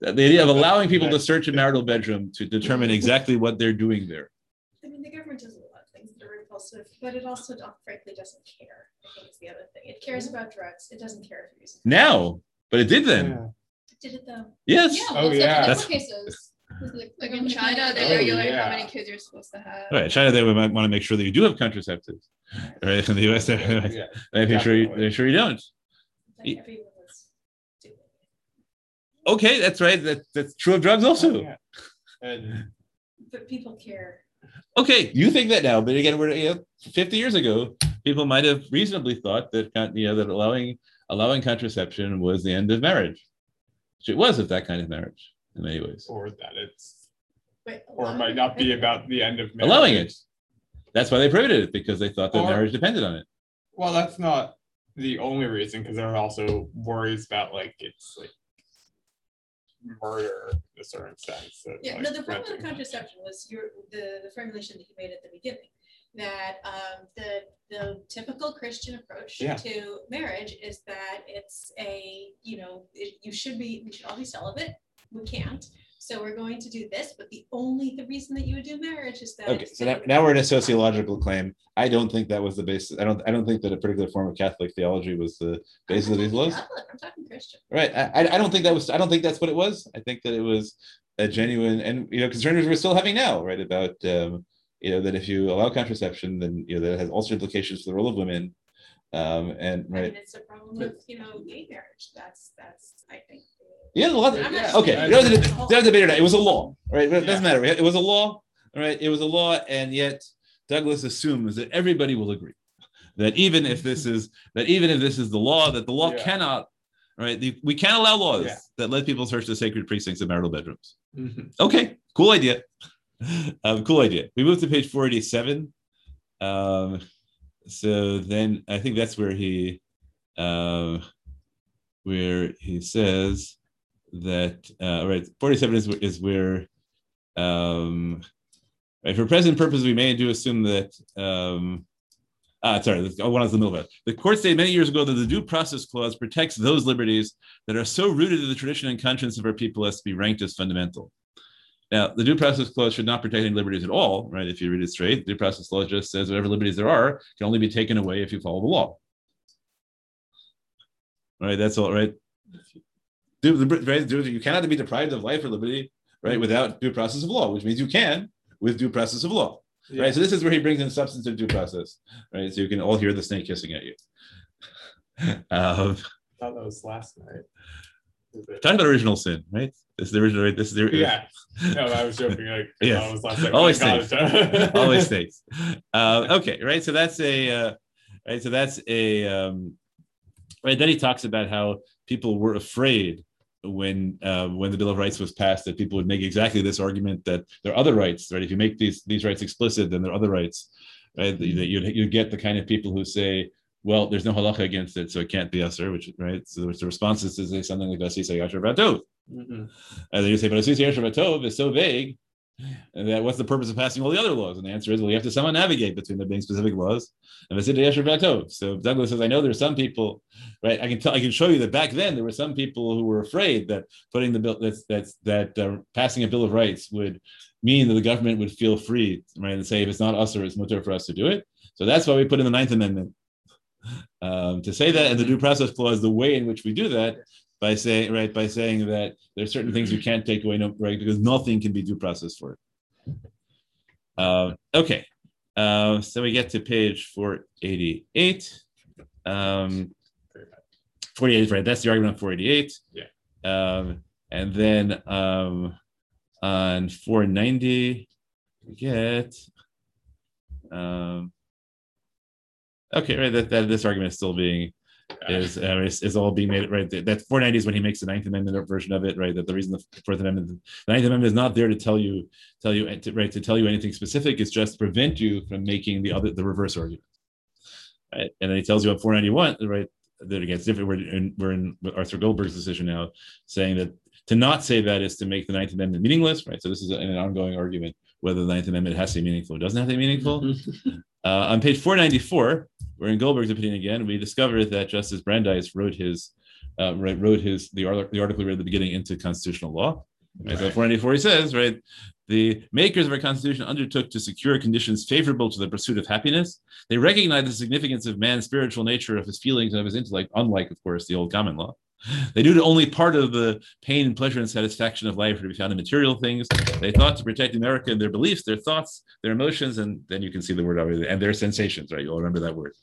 The idea of allowing people to search a marital bedroom to determine exactly what they're doing there. I mean, the government does a lot of things that are repulsive, but it also frankly doesn't care. I think is the other thing. It cares about drugs. It doesn't care if you're using. Now, but it did then. Yeah. Did it though? Yes. Yeah, Oh, yeah. That's- cases. Like, Like like in China, they Oh, regulate yeah. how many kids you're supposed to have. Right. China, they would might want to make sure that you do have contraceptives. Right. In the US, they're Yeah. they make sure you, Definitely. make sure you don't. Like Ye- everyone was doing it. Okay, that's right. That, that's true of drugs also. Oh, yeah. And But people care. Okay, you think that now, but again, we're you know, 50 years ago, people might have reasonably thought that con- you know that allowing allowing contraception was the end of marriage. Which it was of that kind of marriage in many ways. or that it's Wait, or it might not be about the end of marriage. Allowing it. That's why they prohibited it because they thought that Or- marriage depended on it. Well, that's not the only reason because there are also worries about like it's like murder in a certain sense. of, Yeah, like, no, the problem with renting. contraception was your, the, the formulation that you made at the beginning. That, um, the, the typical Christian approach Yeah. to marriage is that it's a, you know, it, you should be, we should all be celibate. We can't, so we're going to do this, but the only, the reason that you would do marriage is that. Okay, so now, now we're in a sociological claim. I don't think that was the basis. I don't. I don't think that a particular form of Catholic theology was the basis of these laws. Catholic, I'm talking Christian. Right. I, I- I don't think that was. I don't think that's what it was. I think that it was a genuine and you know concerns we're still having now, right? About um, you know that if you allow contraception, then you know that it has also implications for the role of women. Um, and I right. mean, it's a problem with, you know, gay marriage. That's, that's, I think. Yeah, a lot. Okay, saying there was a, it's a was a debate. It was a law, right? But it doesn't matter. It was a law, right? It was a law, and yet Douglas assumes that everybody will agree that even if this is that even if this is the law, that the law Yeah. cannot, right? The, we can't allow laws Yeah. that let people search the sacred precincts of marital bedrooms. Mhm. Okay, cool idea. Um, cool idea. We move to page 487. Um, so then I think that's where he uh, where he says that uh, right 47 is, is where um, right, for present purposes we may do assume that um, ah sorry oh, one is the middle. The court stated many years ago that the due process clause protects those liberties that are so rooted in the tradition and conscience of our people as to be ranked as fundamental. Now, the due process clause should not protect any liberties at all, right? If you read it straight, the due process clause just says whatever liberties there are can only be taken away if you follow the law. Right, that's all right. Do, right, you cannot be deprived of life or liberty, right, without due process of law, which means you can with due process of law. Yeah. Right. So this is where he brings in substantive due process. Right. So you can all hear the snake hissing at you. Um, I thought that was last night. Talking about original sin, right? This is the original, right? This is the Yeah. No, I was joking. Like, Yes. that was last night. Always Oh always snakes. Uh, okay, right. So that's a uh, right. So that's a um, right. Then he talks about how people were afraid when uh, when the Bill of Rights was passed that people would make exactly this argument that there are other rights, right? If you make these these rights explicit, then there are other rights, right? That you'd you'd get the kind of people who say, well, there's no halacha against it, so it can't be usher, which right. So the response is to say something like Asisa Yasher Batov. Mhm. And then you say, but Asisa Yasher Batov is so vague that what's the purpose of passing all the other laws? And the answer is, well, you have to somehow navigate between there being specific laws and Asisa Yasher Batov. So Douglas says, I know there's some people, right? I can tell, I can show you that back then there were some people who were afraid that putting the bill that's that's that uh, passing a bill of rights would mean that the government would feel free, right, and say if it's not us or it's mutter for us to do it. So that's why we put in the Ninth Amendment um, to say that, and the due process clause, the way in which we do that by saying right by saying that there's certain things you can't take away, no, right, because nothing can be due process for it. Uh, okay, uh, so we get to page 488. Um, 48, right? That's the argument on 488. Yeah. Um, and then um, on 490, we get. Um, okay, right. That, that this argument is still being is, uh, is is all being made right. That 490 is when he makes the Ninth Amendment version of it, right? That the reason the Fourth Amendment, the Ninth Amendment is not there to tell you tell you to, right to tell you anything specific. It's just to prevent you from making the other the reverse argument. Right? And then he tells you on 491, right? That again, it's different. We're in, we're in Arthur Goldberg's decision now, saying that to not say that is to make the Ninth Amendment meaningless, right? So this is an ongoing argument whether the Ninth Amendment has to be meaningful or doesn't have to be meaningful. Uh, on page 494, we're in Goldberg's opinion again. We discovered that Justice Brandeis wrote his uh, right, wrote his the, article the article we read at the beginning into constitutional law. Right? So Right. 494 he says, right, the makers of our constitution undertook to secure conditions favorable to the pursuit of happiness. They recognized the significance of man's spiritual nature, of his feelings, and of his intellect, unlike, of course, the old common law. They knew that only part of the pain and pleasure and satisfaction of life were to be found in material things. They thought to protect America and their beliefs, their thoughts, their emotions, and then you can see the word there, and their sensations, right? You'll remember that word.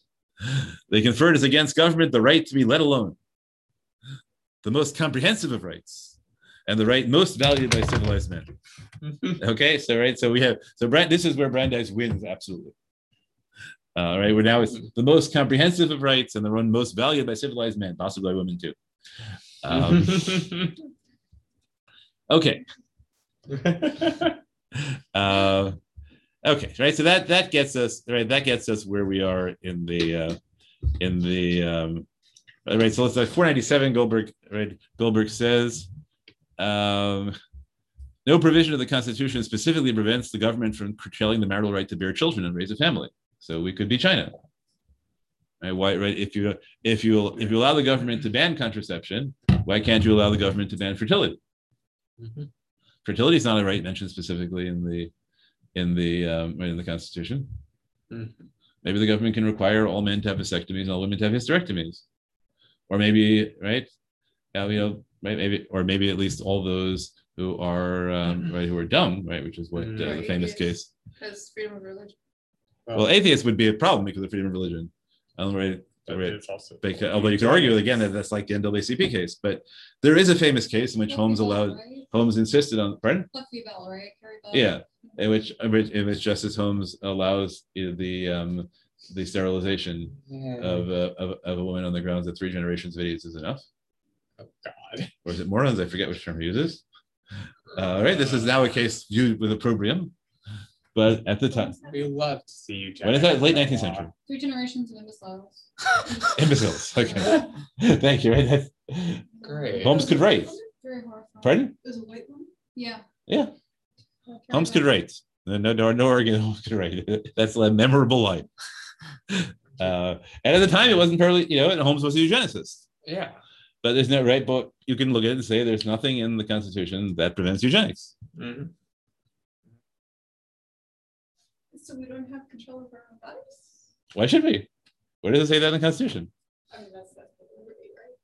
They conferred as against government the right to be let alone, the most comprehensive of rights, and the right most valued by civilized men. Okay, so right, so we have so Brand. This is where Brandeis wins absolutely. All right, we're now it's the most comprehensive of rights and the one most valued by civilized men, possibly by women too. Um, okay, uh, okay, right. So that that gets us right. That gets us where we are in the uh, in the um, right. So let's like 497. Goldberg right. Goldberg says. Um, no provision of the Constitution specifically prevents the government from curtailing the marital right to bear children and raise a family. So we could be China. Right? Why, right? If you if you if you allow the government to ban contraception, why can't you allow the government to ban fertility? Mhm. Fertility is not a right mentioned specifically in the in the um, right in the Constitution. Mhm. Maybe the government can require all men to have vasectomies and all women to have hysterectomies, or maybe right, yeah, you know, right, maybe or maybe at least all those who are um, right who are dumb, right, which is what uh, the Right, famous case. Because freedom of religion. Well, atheists would be a problem because of freedom of religion. Um, right, But right. also Because, although you can argue again that that's like the NAACP case, but there is a famous case in which Holmes allowed Holmes insisted on pardon, Fluffy Bell, right? Carrie Bell. yeah, in which in which, in which Justice Holmes allows the um, the sterilization of, a of of a woman on the grounds that three generations of idiots is enough, Oh, God. or is it morons? I forget which term he uses. Uh, right, this is now a case viewed with opprobrium, but at the time, We love to see you. when is that? Late nineteenth century. Three generations of imbeciles. Imbeciles. Okay, thank you. Right, that's, Great. Holmes could write. Very horrifying. Pardon? It was a white one. Yeah. Yeah. Carrie Holmes could write. No, no, no, no argument. Holmes could write. That's a memorable line. Uh, and at the time, it wasn't fairly, you know, and Holmes was a eugenicist. Yeah. But there's no right, but you can look at it and say there's nothing in the Constitution that prevents eugenics. Mhm. So we don't have control over our own bodies. Why should we? Where does it say that in the Constitution? I mean, that's that's the liberty, right?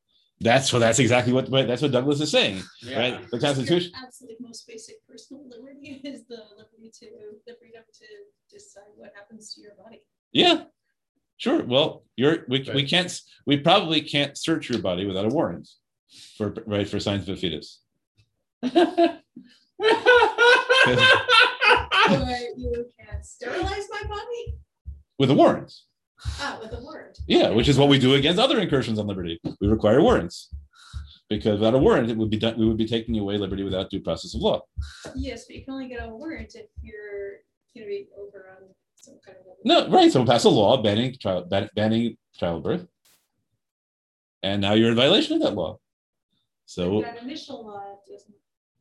That's what. That's exactly what. what- That's what Douglas is saying, Yeah. right? The Your Constitution. absolute most basic personal liberty is the liberty to the freedom to decide what happens to your body. Yeah, sure. Well, you're we, we can't. We probably can't search your body without a warrant for right for signs of a fetus. Or you can sterilize my body. With a warrant. Ah, with a word. Yeah, which is what we do against other incursions on liberty. We require warrants. Because without a warrant, it would be done, we would be taking away liberty without due process of law. Yes, but you can only get a warrant if you're going to be over on some kind of. No, right. So we'll pass a law banning child ban- banning childbirth, and now you're in violation of that law. So That initial law doesn't.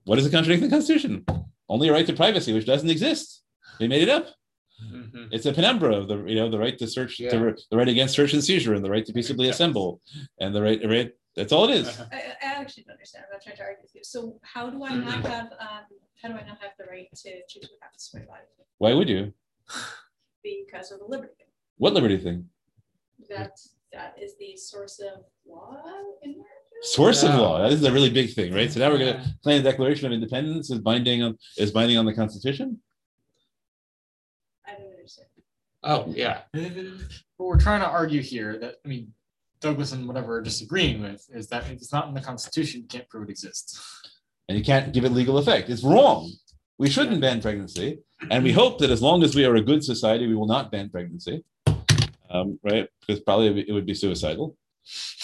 what does it contradict the Constitution? Only a right to privacy, which doesn't exist. They made it up. Mhm. It's a penumbra of the you know the right to search, Yeah. to, the right against search and seizure, and the right to peaceably Yeah. assemble, and the right right. That's all it is. Uh-huh. I, I I actually don't understand. I'm not trying to argue with you. So how do I not have, um, how do I not have the right to choose what happens to my body? Why would you? Because of the liberty thing. What liberty thing? That, that is the source of law in America? Source of law. This is a really big thing, right? So now we're Yeah. gonna claim the Declaration of Independence is binding on is binding on the Constitution. I don't understand. Oh, yeah. What we're trying to argue here that, I mean, Douglas and whatever are disagreeing with is that if it's not in the Constitution, you can't prove it exists. and you can't give it legal effect. It's wrong. We shouldn't ban pregnancy, and we hope that as long as we are a good society, we will not ban pregnancy, um, right? Because probably it would be suicidal,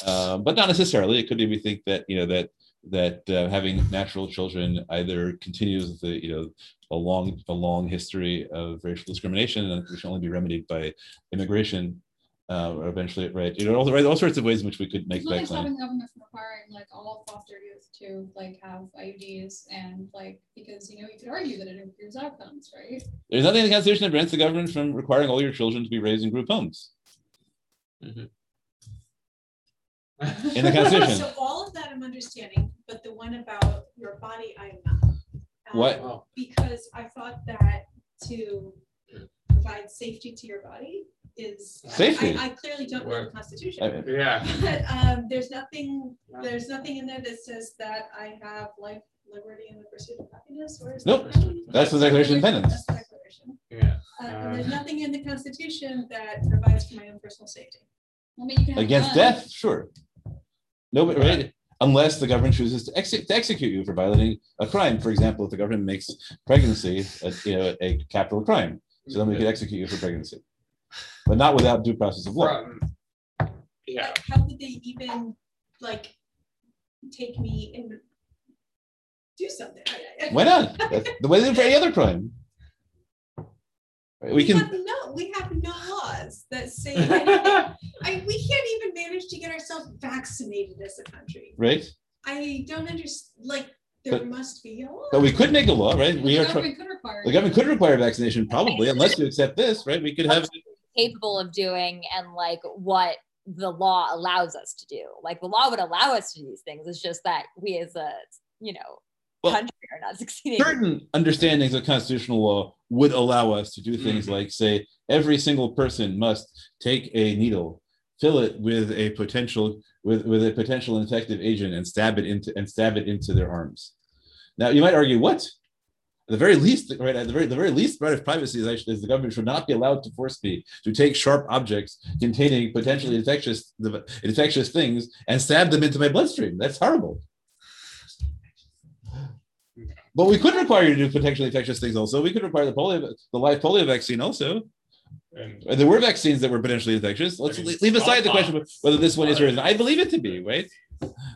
um, but not necessarily. It could be we think that you know that that uh, having natural children either continues the you know a long a long history of racial discrimination and which should only be remedied by immigration. Uh, or eventually, right? You know, all, right, all sorts of ways in which we could make It's really that claim. stopping the government from requiring like all foster youth to like have IUDs and like, because you know, you could argue that it improves outcomes, right? There's nothing in the Constitution that prevents the government from requiring all your children to be raised in group homes. In the Constitution. So all of that I'm understanding, but the one about your body, I'm not. Um, What? Because I thought that to provide safety to your body is. I- Safety? I I clearly don't know the Constitution. I mean, Yeah. But um, there's nothing, there's nothing in there that says that I have life, liberty, and the pursuit of happiness, or is that Nope. right? That's the Declaration of Independence. That's the Declaration. Yeah. Uh, and there's nothing in the Constitution that provides for my own personal safety. Well, I mean, you can have Against guns. death, sure. No, but right, unless the government chooses to execute, to execute you for violating a crime. For example, if the government makes pregnancy a, you know, a capital crime, so then we mm-hmm. could execute you for pregnancy, but not without due process of law. From, yeah. Like, How would they even, like, take me and do something? I- I- Why not? That's the way they do for any other crime. Right, We have can, no, we have no laws that say anything. I, we can't even manage to get ourselves vaccinated as a country. right? I don't understand, like, there But- must be a law. But we could make a law, right? The We are, try- government could require. the government could require vaccination probably, unless you accept this, right? We could have, capable of doing and like what the law allows us to do. Like the law would allow us to do these things. It's just that we as a you know Well, country are not succeeding. certain understandings of constitutional law would allow us to do things mm-hmm. like say every single person must take a needle fill it with a potential with, with a potential infective agent and stab it into and stab it into their arms now you might argue what at the very least right at the very the very least right of privacy is, actually, is the government should not be allowed to force me to take sharp objects containing potentially infectious infectious things and stab them into my bloodstream that's horrible but we could require you to do potentially infectious things also. We could require the polio, the live polio vaccine also. And Uh, There were vaccines that were potentially infectious. Let's I mean, leave aside the question of whether this one is or isn't. I believe it to be, right?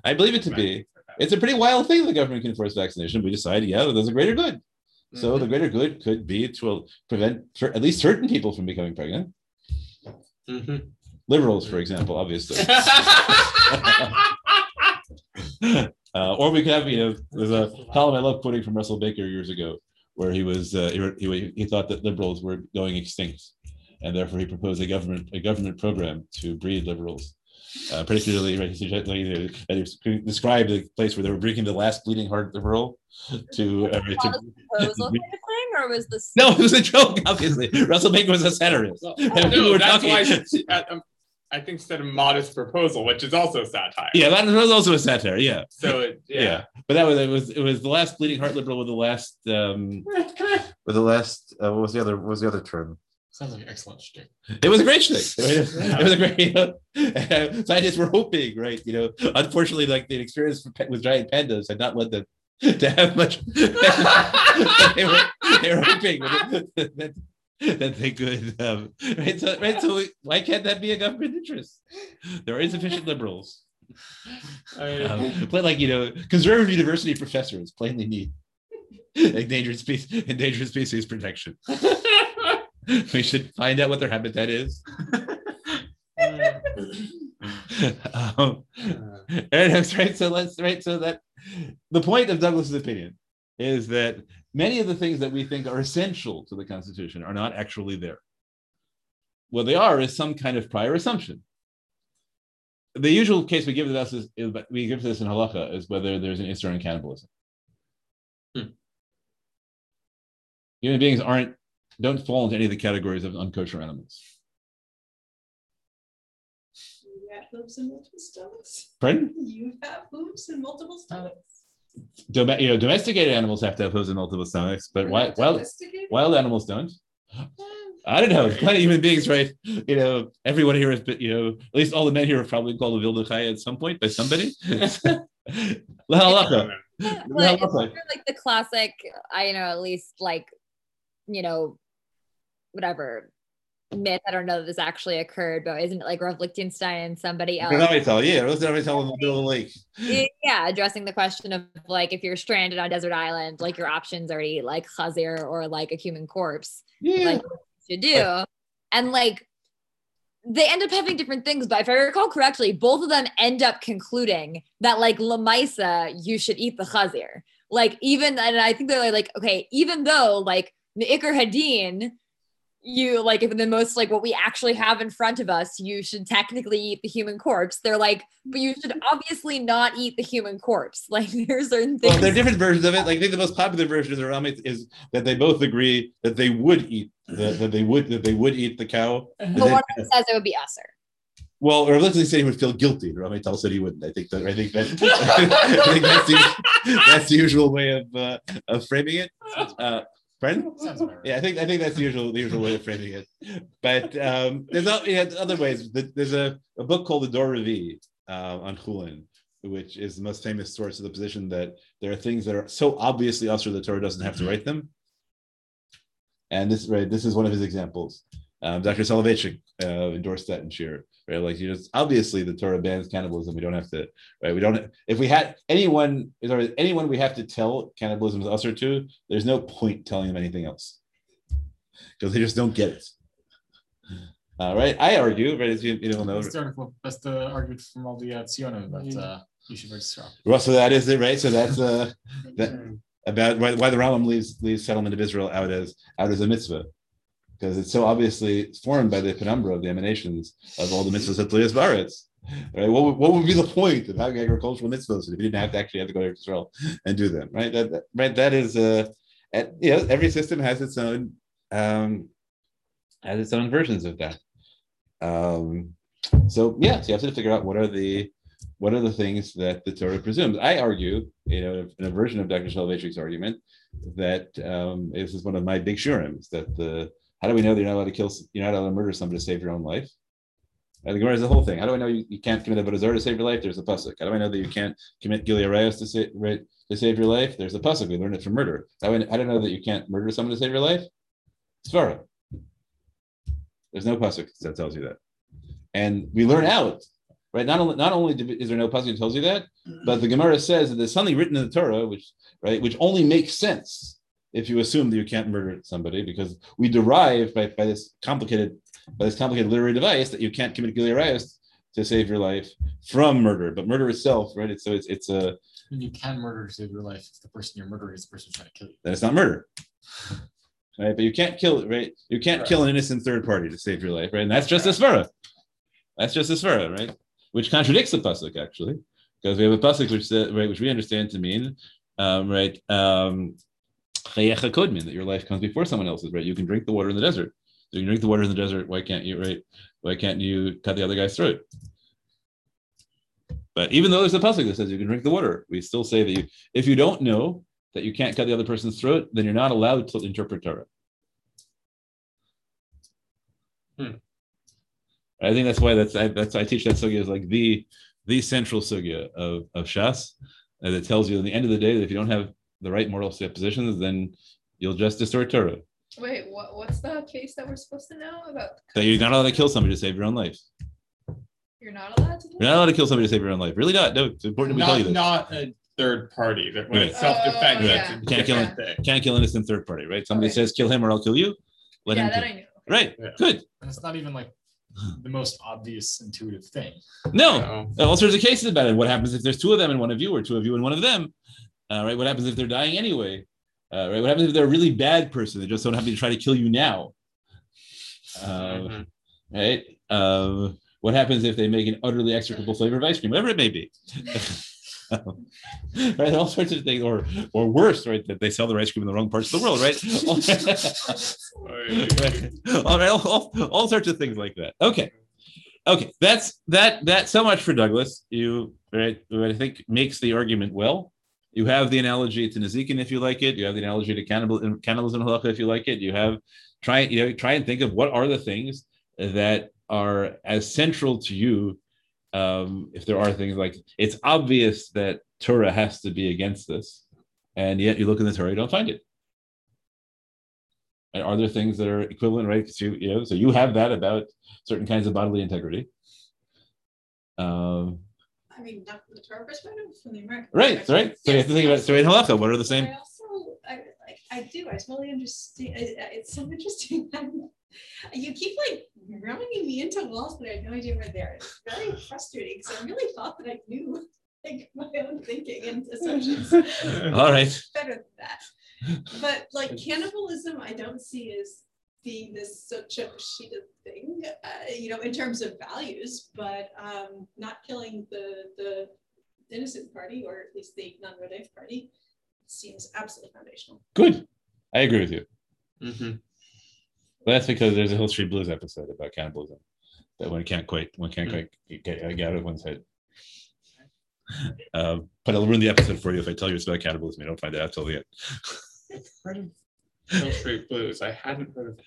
I believe it to be. It's a pretty wild thing the government can force vaccination. We decide, yeah, there's a greater good. So the greater good could be to prevent cer- at least certain people from becoming pregnant. Mhm. Liberals, for example, obviously. Uh, or we could have, you know, there's a column I love quoting from Russell Baker years ago, where he was uh, he, he he thought that liberals were going extinct, and therefore he proposed a government a government program to breed liberals. Uh, particularly, right, he suggested like, you know, that he described the place where they were bringing the last bleeding heart liberal to, uh, to Proposal kind of thing, or was this no, it was a joke. Obviously, Russell Baker was a satirist. Well, no, were that's talking- why I, said- uh, um, I think said a modest proposal, which is also satire. Yeah, that was also a satire. Yeah, So it, yeah, yeah. But that was it was it was the last bleeding heart liberal with the last um with the last uh, what was the other what was the other term? Sounds like an excellent shtick. It was a great shtick. It was a great. You know, scientists were hoping, right? You know, unfortunately, like the experience with, giant pandas had not led them to have much. they, were, they were hoping that, that they could. Um, right. So, right. So why can't that be a government interest? There are insufficient liberals. Um, but like you know, conservative university professors plainly need endangered species endangered species protection. we should find out what their habitat is. um, and right. So let's right. So that the point of Douglas's opinion is that many of the things that we think are essential to the Constitution are not actually there. What they are is some kind of prior assumption. The usual case we give to this is, is we give this in halacha is whether there's an issur in cannibalism. Hmm. Human beings aren't don't fall into any of the categories of unkosher animals. You have hooves and multiple stomachs. Pardon? You have hooves and multiple stomachs. Dome- you know, domesticated animals have to have hooves and multiple stomachs, but We're wild, wild, wild animals don't. I don't know. Plenty of human beings, right? You know, everyone here has been, you know, at least all the men here have probably called a Vilda Chaya at some point by somebody. Lahalacha. Yeah, like, it's halacha. sort of like the classic, I know at least like, you know, whatever myth. I don't know that this actually occurred, but isn't it like Rav Lichtenstein and somebody else? Rav Amital, yeah, Rav Amital in the middle of the lake. yeah, addressing the question of like if you're stranded on desert island, like your options are to eat like chazir or like a human corpse. Yeah. Like what you should do. And like they end up having different things, but if I recall correctly, both of them end up concluding that like Lamaisa, you should eat the chazir. Like even and I think they're like, okay, even though like the Iker Hadin, you like if in the most like what we actually have in front of us, you should technically eat the human corpse. They're like, but you should obviously not eat the human corpse. Like there's certain things. Well, there are different versions of it. Like I think the most popular version of the Ramit is that they both agree that they would eat the, that they would that they would eat the cow. but one of them says it would be usser. Well, or let's say he would feel guilty. Rav Amital said he wouldn't. I think that I think that I think that's the, that's the usual way of uh, of framing it. Uh, pardon? Yeah, I think I think that's the usual the usual way of framing it. But um, there's o- yeah, other ways. There's a, a book called the Dor Revi'i uh, on Chulin, which is the most famous source of the position that there are things that are so obviously usher the Torah doesn't have to write them. And this right, this is one of his examples. Um, Dr. Soloveitchik uh, endorsed that in Shir. Right, like you just obviously the Torah bans cannibalism. We don't have to. Right, we don't. If we had anyone, is there anyone we have to tell cannibalism is usher to, there's no point telling them anything else because they just don't get it. All right, I argue, right, as you, you don't know, That's the article. That's the argument from all the uh, Tzionim that uh, you should register. well, so that is it, right? So that's uh, that about why, why the Rambam leaves leaves settlement of Israel out as out as a mitzvah because it's so obviously formed by the penumbra of the emanations of all the mitzvahs at Lias Baretz. Right? What, what would be the point of having agricultural mitzvahs if you didn't have to actually have to go to Israel and do them? Right? That, that- right. That is uh, and, you know, every system has its own um, has its own versions of that. Um, so yeah, so you have to figure out what are the what are the things that the Torah presumes. I argue, you know, in a version of Dr. Soloveitchik's argument, that um, this is one of my big shurims that the how do we know that you're not allowed to kill, you're not allowed to murder somebody to save your own life? And the Gemara is the whole thing. How do I know you, you can't commit a Avodah to save your life? There's a pasuk. How do I know that you can't commit Gilui Arayos to save right, to save your life? There's a pasuk. We learned it from murder. How do I, how do I know that you can't murder someone to save your life? Svara. There's no pasuk that tells you that, and we learn out right. Not only not only is there no pasuk that tells you that, but the Gemara says that there's something written in the Torah which right which only makes sense if you assume that you can't murder somebody because we derive by, by this complicated by this complicated literary device that you can't commit Gilui Arayos to save your life from murder, but murder itself, right? It's so it's it's a And you can murder to save your life if the person you're murdering is the person trying to kill you. then it's not murder. Right, but you can't kill right. You can't kill an innocent third party to save your life, right? And that's just a svara. That's just a svara, right? Which contradicts the pasuk actually, because we have a pasuk which says, right, which we understand to mean, um, right, um, chayecha kodmin, that your life comes before someone else's, right? You can drink the water in the desert. So you can drink the water in the desert. Why can't you, right? Why can't you cut the other guy's throat? But even though there's a pasuk that says you can drink the water, we still say that you, if you don't know that you can't cut the other person's throat, then you're not allowed to interpret Torah. Hmm. I think that's why that's I, that's I teach that sugya is like the the central sugya of of Shas, and it tells you at the end of the day that if you don't have the right moral positions, then you'll just distort Torah. Wait, what, what's the case that we're supposed to know about? That you're not allowed to kill somebody to save your own life. You're not allowed to do You're not allowed to kill somebody to save your own life. Really not. No, it's important we tell you this. not a third party. That when Right. it's self-defense, Oh, it's yeah. a Can't kill different thing. Can't kill innocent third party, right? Somebody Okay. says kill him or I'll kill you. Let Yeah, him that kill. I knew. Right. Yeah. Good. And it's not even like the most obvious intuitive thing. No. So, all sorts of cases about it. What happens if there's two of them and one of you, or two of you and one of them? Uh, right. What happens if they're dying anyway? Uh, right. What happens if they're a really bad person? They just don't have to try to kill you now. Uh, mhm. right. Um, what happens if they make an utterly execrable flavor of ice cream, whatever it may be? right, all sorts of things, or or worse, right? That they sell their ice cream in the wrong parts of the world, right? all right, all, all, all sorts of things like that. Okay, okay, that's that. That so much for Douglas. You right? I think makes the argument well. You have the analogy to Nazikin if you like it. You have the analogy to cannibal, cannibalism halacha if you like it. You have try you know try and think of what are the things that are as central to you. Um, if there are things like it's obvious that Torah has to be against this, and yet you look in the Torah, you don't find it. And are there things that are equivalent, right? you know, so you have that about certain kinds of bodily integrity. Um, I mean, not from the Torah perspective, from the American. right, right. So you have to think about so in halacha, what are the same? I also, I like, I do, I totally understand, I- I- it's so interesting. You keep like running me into walls, but I have no idea where they're, it's very frustrating, because I really thought that I knew, like, my own thinking and assumptions All right. better than that. But like cannibalism, I don't see as being this such a Pashita thing, uh, you know, in terms of values, but um, not killing the the innocent party or at least the non-Rodef party seems absolutely foundational. Good. I agree with you. Mhm. But that's because there's a Hill Street Blues episode about cannibalism that one can't quite one can't quite get, get out of one's head. Um, but I'll ruin the episode for you if I tell you it's about cannibalism. You don't find it out till the end. Hill Street Blues. I hadn't heard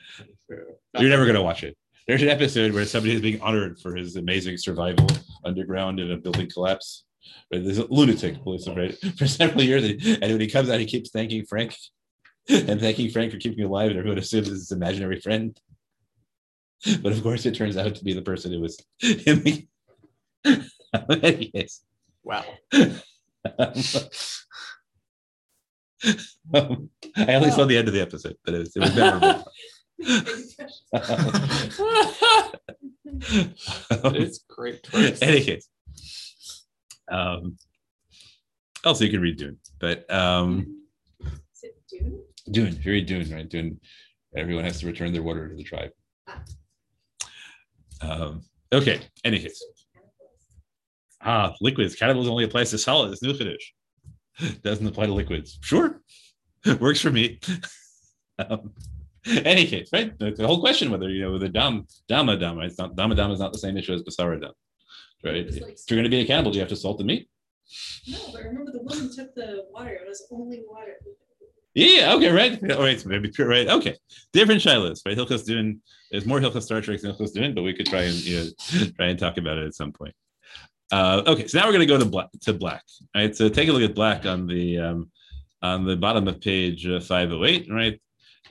of that. You're never going to watch it. There's an episode where somebody is being honored for his amazing survival underground in a building collapse. There's a lunatic, right? For several years, and when he comes out, he keeps thanking Frank and thanking Frank for keeping him alive, and everyone assumes it's his imaginary friend. But of course, it turns out to be the person who was him. Anyways, Wow. um, I only saw the end of the episode, but it was, it was memorable. It's great. twist. any case. Um, also, you can read Dune, but um, Is it Dune? Dune, if you read Dune, right? Dune, everyone has to return their water to the tribe. Um, okay, any case. Ah, liquids. Cannibalism only applies to solids. New finish. Doesn't apply to liquids. Sure. Works for me. um, any case, right? The, the whole question whether, you know, the dam, dama dam, right? It's not, dama dam is not the same issue as basara dam, right? It's If you're going to be a cannibal, do you have to salt the meat? No, but remember the woman took the water. It was only water. Yeah, okay, right. All right, so maybe pure, right. Okay. Different shilas, right? Hilchos Dune, there's more Hilchos Star Trek than Hilchos Dune, but we could try and you know try and talk about it at some point. Uh, okay, so now we're gonna go to black to black. Right. So take a look at black on the um, on the bottom of page uh, 508, right?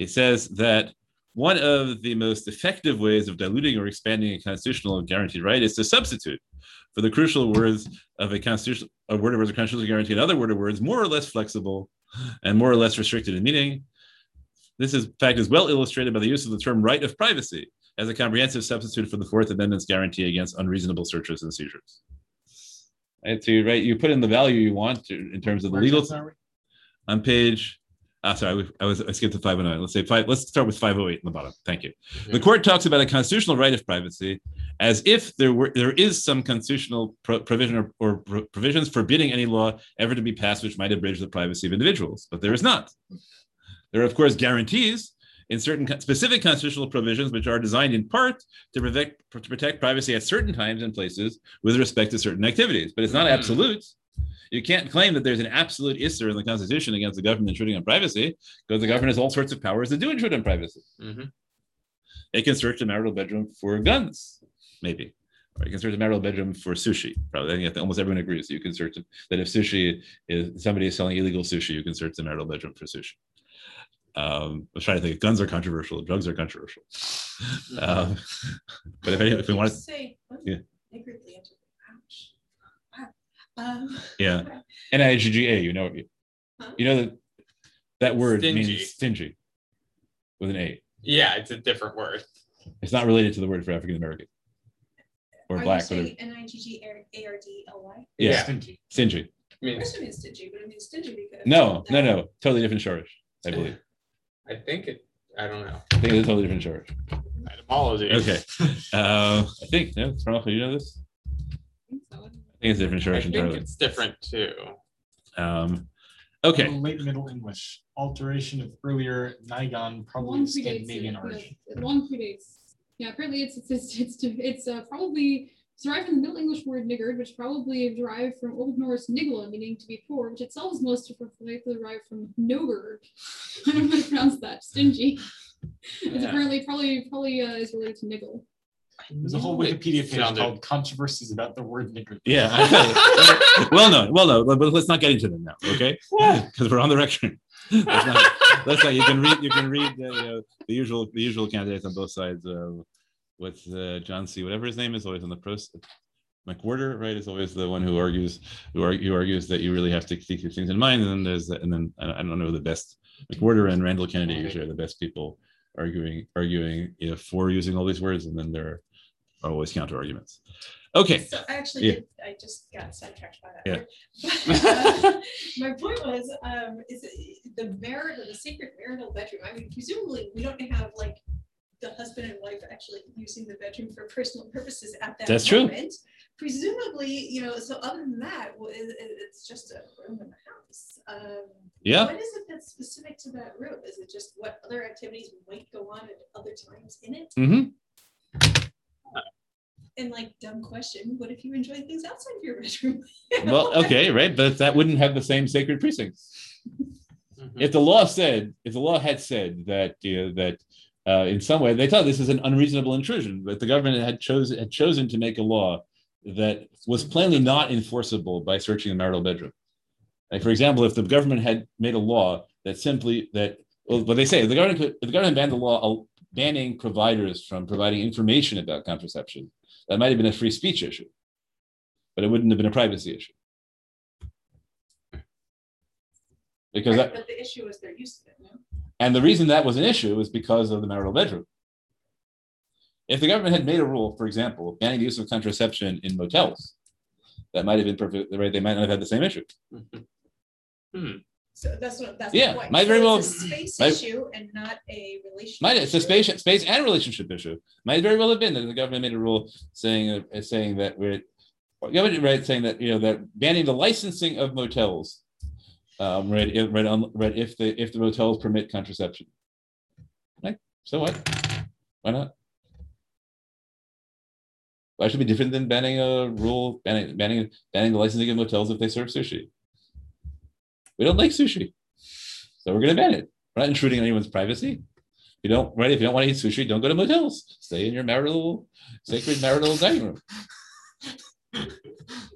It says that one of the most effective ways of diluting or expanding a constitutional guaranteed right is to substitute for the crucial words of a constitutional a word of words of constitutional guarantee another word of words more or less flexible and more or less restricted in meaning. This is, fact is well illustrated by the use of the term right of privacy as a comprehensive substitute for the Fourth Amendment's guarantee against unreasonable searches and seizures. And so you right, you put in the value you want to, in terms of the legal on page. Ah, sorry, I was I skipped to 509. Let's say five. Let's start with 508 in the bottom. Thank you. The court talks about a constitutional right of privacy as if there were there is some constitutional pro- provision or, or pro- provisions forbidding any law ever to be passed which might abridge the privacy of individuals, but there is not. There are of course guarantees in certain specific constitutional provisions which are designed in part to protect to protect privacy at certain times and places with respect to certain activities, but it's not Mhm. absolute. You can't claim that there's an absolute issue in the Constitution against the government intruding on privacy because the government has all sorts of powers that do intrude on privacy. Mhm. It can search a marital bedroom for guns, maybe. Or you can search a marital bedroom for sushi. Probably, I think almost everyone agrees you can search. That if sushi is somebody is selling illegal sushi, you can search the marital bedroom for sushi. Um, I was trying to think. Guns are controversial. Drugs are controversial. Um, but if, any, if we want to, say, Yeah. Niggardly into ouch. Wow. Um, yeah, N-I-G-G-A. You know, Huh? you know that that word Stingy. means stingy with an A. Yeah, it's a different word. It's not related to the word for African American or Are black. you Whatever. N I G G A R D L Y? Yeah, Stingy. stingy. I mean, First one is stingy, but I mean stingy because. No, no, no. Totally different shorish, I believe. I think it. I don't know. I think it's a totally different shorish. Etymology. Okay. Uh, I think, no, Ralph, you know this? I think it's a different I shorish think entirely. it's different too. Um, okay. Late Middle English, alteration of earlier Nigon, probably One of predates Scandinavian it, origin. yeah, One predates. Yeah, apparently it's it's it's it's, it's uh, probably it's derived from the Middle English word niggard, which probably derived from Old Norse nigla, meaning to be poor, which itself is most likely derived from noger. I don't know how to pronounce that. Stingy. It's apparently probably probably uh, is related to niggle. There's a whole Wikipedia page sounded- called Controversies about the word nigger. Yeah. Well, no, well, no, but let's not get into them now, okay? Because we're on the record. Let's not, let's not. You can read. You can read the, you know, the usual, the usual candidates on both sides. Uh, with uh, John C. Whatever his name is, always on the pros. McWhorter, right, is always the one who argues, who, argue, who argues that you really have to keep these things in mind. And then there's, and then I don't- know the best. McWhorter and Randall Kennedy usually are the best people arguing, arguing you know, for using all these words, and then there are always counter arguments. Okay. So I actually, Yeah. did, I just got sidetracked by that. Yeah. word. My point was, um, is the marital, the secret marital bedroom. I mean, presumably, we don't have like the husband and wife actually using the bedroom for personal purposes at that That's true. moment. Presumably, you know, so other than that, well, it, it- it's just a room in the house. Um, Yeah. What is it that's specific to that room? Is it just what other activities might go on at other times in it? Mm-hmm. And like dumb question, what if you enjoy things outside of your bedroom? Well, okay, right, but that wouldn't have the same sacred precincts. Mhm. if the law said, if the law had said that, you know, that uh, in some way they thought this is an unreasonable intrusion, but the government had chosen had chosen to make a law that was plainly not enforceable by searching the marital bedroom. Like, for example, if the government had made a law that simply that, well, what they say, the government could, the government banned the law uh, banning providers from providing information about contraception, that might have been a free speech issue, but it wouldn't have been a privacy issue. Because that, But the issue is their use of it, no? And the reason that was an issue is because of the marital bedroom. If the government had made a rule, for example, banning the use of contraception in motels, that might have been perfect, right? They might not have had the same issue. So that's what, that's Yeah, the point. might So very it's well- a Space might- issue and not a relationship. Might it's a space, space and relationship issue. Might very well have been that the government made a rule saying uh, saying that we're government right saying that you know that banning the licensing of motels, um, right, right, on, right, if the if the motels permit contraception. Right. So what? Why not? Why should be different than banning a rule banning banning banning the licensing of motels if they serve sushi? We don't like sushi, so we're going to ban it. We're not intruding on anyone's privacy. You don't right. If you don't want to eat sushi, don't go to motels. Stay in your marital sacred marital dining room.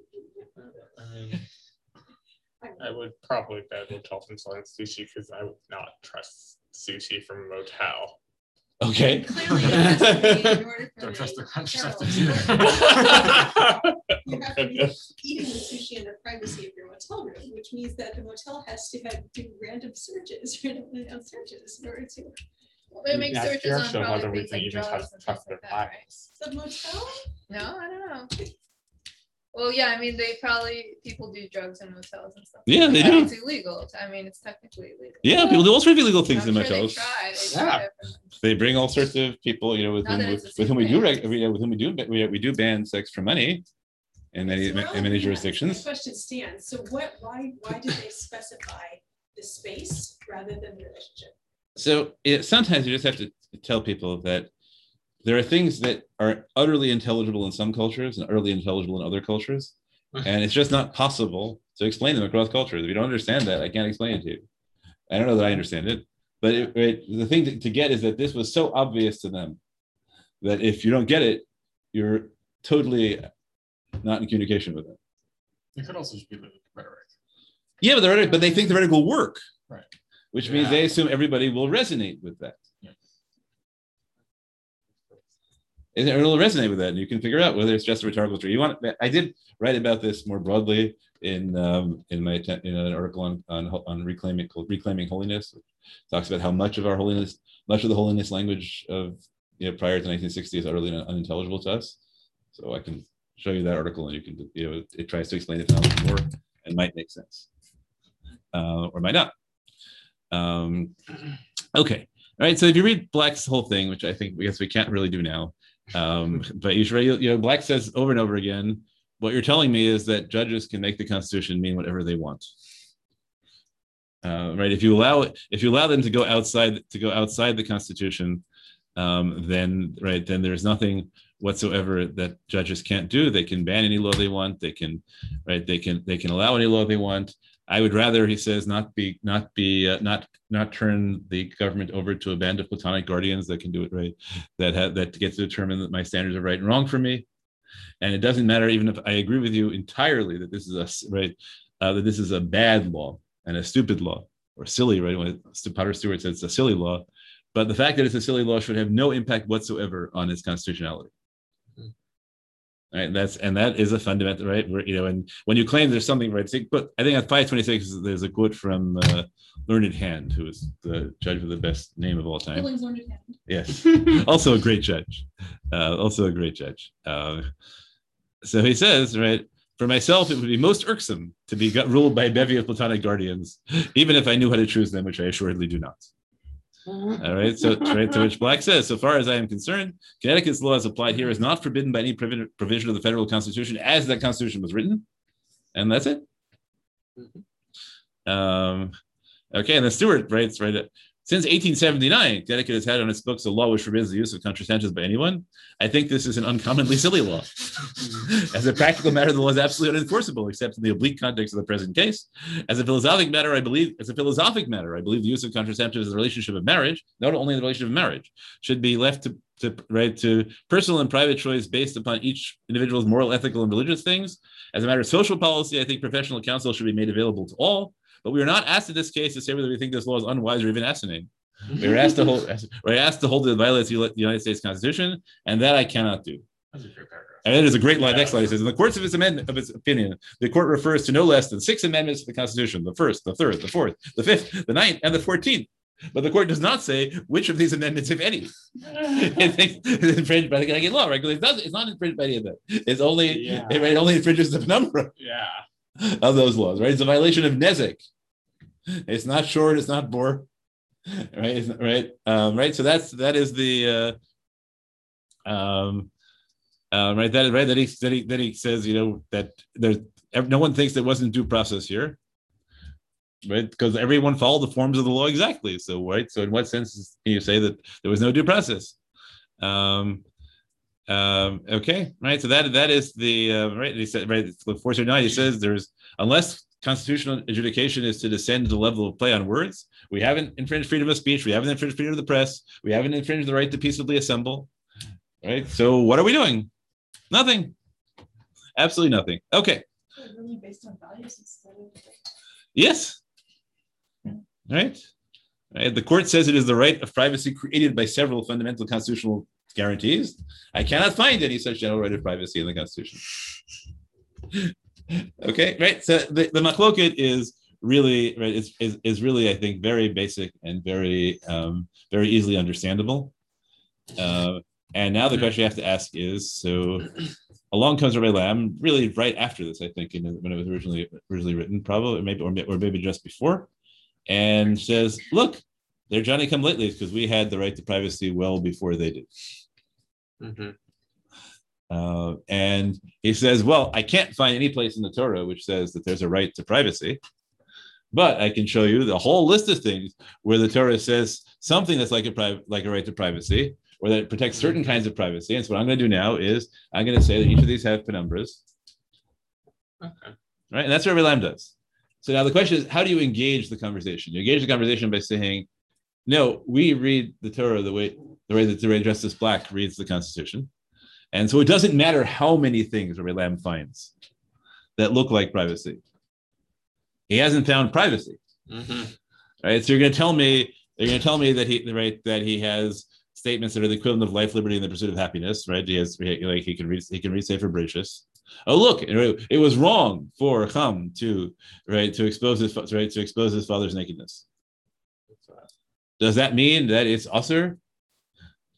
I would probably bet hotel from selling sushi because I would not trust sushi from a motel. Okay. Clearly, it has to be in order for Don't trust the their contraceptives sterile- either. You have to be eating the sushi in the privacy of your motel room, which means that the motel has to have do random searches, random on searches in order to. They make Yeah, searches on so probably other things reason like even drugs trust- and trust things like their that, bias. right? The motel? No, I don't know. Well, yeah, I mean, they probably people do drugs in motels and stuff. Yeah, they I do. It's illegal. I mean, it's technically illegal. Yeah, people do all sorts of illegal things I'm in sure motels. They try. They Yeah. try different- They bring all sorts of people, you know, with Not whom that we, it's with whom we do reg- we- with whom we do we, we do ban sex for money in many So in many jurisdictions. The question stands, so what, why, why did they specify the space rather than the relationship? So it, sometimes you just have to tell people that there are things that are utterly intelligible in some cultures and utterly intelligible in other cultures, uh-huh. and it's just not possible to explain them across cultures. If you don't understand that, I can't explain it to you. I don't know that I understand it, but it, it, the thing to, to get is that this was so obvious to them that if you don't get it, you're totally not in communication with them. It could also just be the rhetoric. Yeah, but the rhetoric, but they think the rhetoric will work, Right. Which means Yeah. they assume everybody will resonate with that. And it'll resonate with that, and you can figure out whether it's just a rhetorical trick. You want? I did write about this more broadly in um, in my in an article on on, on reclaiming reclaiming holiness. It talks about how much of our holiness, much of the holiness language of you know prior to 1960 is utterly unintelligible to us. So I can show you that article, and you can you know it tries to explain it more and might make sense, uh, or might not. Um, okay. All right. So if you read Black's whole thing, which I think I guess we can't really do now, um, but should, you know, Black says over and over again, what you're telling me is that judges can make the Constitution mean whatever they want. Uh, right. If you allow if you allow them to go outside to go outside the Constitution, um, then right then there's nothing whatsoever that judges can't do. They can ban any law they want. They can right. They can they can allow any law they want. I would rather, he says, not be not be uh, not not turn the government over to a band of platonic guardians that can do it right, that have that get to determine that my standards are right and wrong for me. And it doesn't matter even if I agree with you entirely that this is a right uh, that this is a bad law and a stupid law or silly right when Potter Stewart says it's a silly law, but the fact that it's a silly law should have no impact whatsoever on its constitutionality. Right, that's and that is a fundamental right. Where you know, and when you claim there's something right, but I think at 526 there's a quote from uh, Learned Hand, who is the judge with the best name of all time. Billings learned hand. Yes, also a great judge. Uh, also a great judge. Uh, so he says, right, for myself, it would be most irksome to be ruled by a bevy of platonic guardians, even if I knew how to choose them, which I assuredly do not. All right. So, right, to which Black says, so far as I am concerned, Connecticut's law as applied here is not forbidden by any provision of the federal constitution as that constitution was written. And that's it. Um, okay. And then Stewart writes, right, since 1879, Connecticut has had on its books a law which forbids the use of contraceptives by anyone. I think this is an uncommonly silly law. As a practical matter, the law is absolutely unenforceable, except in the oblique context of the present case. As a philosophic matter, I believe, as a philosophic matter, I believe the use of contraceptives in the relationship of marriage, not only in the relationship of marriage, should be left to, to right to personal and private choice based upon each individual's moral, ethical, and religious things. As a matter of social policy, I think professional counsel should be made available to all. But we are not asked in this case to say whether we think this law is unwise or even asinine. We are asked to hold, we're asked to hold it violates the United States Constitution, and that I cannot do. That's a great paragraph. And that is a great line. Next line it says, in the courts of its amendment of its opinion, the court refers to no less than six amendments to the Constitution: the first, the third, the fourth, the fifth, the ninth, and the fourteenth. But the court does not say which of these amendments, if any, it thinks is infringed by the Connecticut law. Right? It does, it's not infringed by any of them. It's only Yeah. it, it only infringes the number Yeah. of those laws. Right? It's a violation of Nezek. It's not short. It's not bore. Right? Right? Um, right. So that's that is the uh, um, uh, right that right that he that he that he says you know that there's no one thinks there wasn't due process here right because everyone followed the forms of the law exactly so right so in what sense can you say that there was no due process um um okay right so that that is the uh, right he said right it's 409 he says there's unless constitutional adjudication is to descend to the level of play on words we haven't infringed freedom of speech we haven't infringed freedom of the press we haven't infringed the right to peaceably assemble right so what are we doing Nothing. Absolutely nothing. Okay. Really based on values instead of. Yes. Right. Right. The court says it is the right of privacy created by several fundamental constitutional guarantees. I cannot find any such general right of privacy in the Constitution. Okay. Right. So the, the machloket is really right is, is, is really, I think, very basic and very um, very easily understandable. Uh, and now the question you have to ask is so along comes Rabbi Lamm really right after this, I think, in, when it was originally originally written, probably or maybe or, or maybe just before, and says, "Look, they're Johnny come lately because we had the right to privacy well before they did." Mhm. Uh, and he says, "Well, I can't find any place in the Torah which says that there's a right to privacy." But I can show you the whole list of things where the Torah says something that's like a pri- like a right to privacy, or that it protects certain kinds of privacy. And so what I'm going to do now is I'm going to say that each of these have penumbras, Okay. right? And that's what Rabbi Lamm does. So now the question is, how do you engage the conversation? You engage the conversation by saying, "No, we read the Torah the way the way that the way Justice Black reads the Constitution, and so it doesn't matter how many things Rabbi Lamm finds that look like privacy. He hasn't found privacy." Mhm. right? So you're going to tell me you're going to tell me that he right that he has statements that are the equivalent of life, liberty, and the pursuit of happiness, right? He has like he can read he can read Sefer Bereshis. Oh look, it, was wrong for Chum to right to expose his right to expose his father's nakedness. Does that mean that it's usher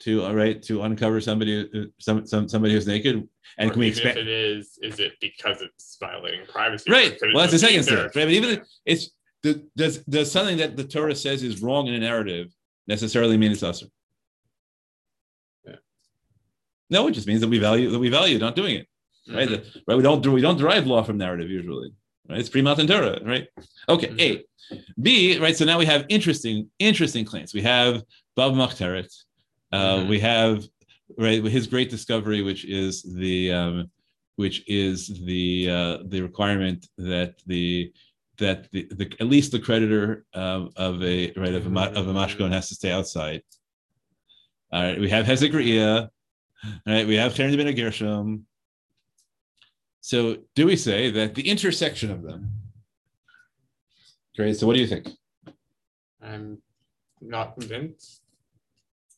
to all right to uncover somebody uh, some, some somebody who's naked? And Or can we expect it is, is it because it's violating privacy? Right. Well, that's the second step, right? But even if it's the, does does something that the Torah says is wrong in a narrative necessarily mean it's usher? Yeah. No, it just means that we value that we value not doing it, right? Mhm. The- right. We don't we don't derive law from narrative usually, right? It's pre-Matan Torah, right? Okay. Mhm. A, B, right? So now we have interesting interesting claims. We have Ba BaMachteret. Uh. We have right his great discovery, which is the um, which is the uh, the requirement that the that the, the at least the creditor um, of a right of a of a mashkon has to stay outside. All right, we have Hezek Re'iyah, right? We have Karen ben Gershom. So, do we say that the intersection of them? Great. So, what do you think? I'm not convinced.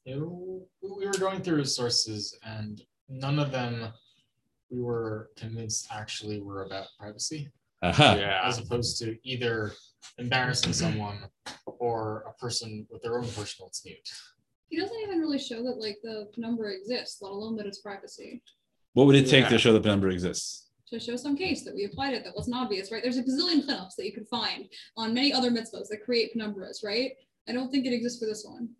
You we were going through his sources and none of them we were convinced actually were about privacy Aha. Yeah. as opposed to either embarrassing someone or a person with their own personal snoot. He doesn't even really show that like the penumbra exists, let alone that it's privacy. What would it take Yeah. to show the number exists? To show some case that we applied it that wasn't obvious, right? There's a bazillion pinups that you could find on many other mitzvahs that create penumbras, right? I don't think it exists for this one.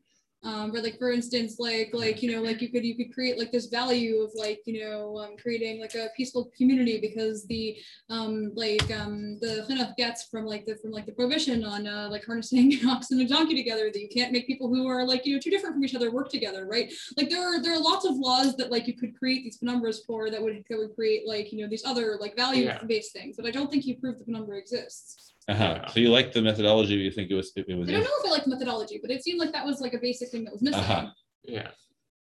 Um, but like for instance, like like you know, like you could you could create like this value of like you know um, creating like a peaceful community because the um like um the chinuch gets from like the from like the prohibition on uh, like harnessing an ox and a donkey together that you can't make people who are like you know too different from each other work together, right? Like there are there are lots of laws that like you could create these penumbras for that would that would create like you know these other like value Yeah. based things, but I don't think you proved the penumbra exists. Aha. Yeah. So you like the methodology? Do you think it was it, was I don't know if I like methodology, but it seemed like that was like a basic thing that was missing. Aha. Yeah.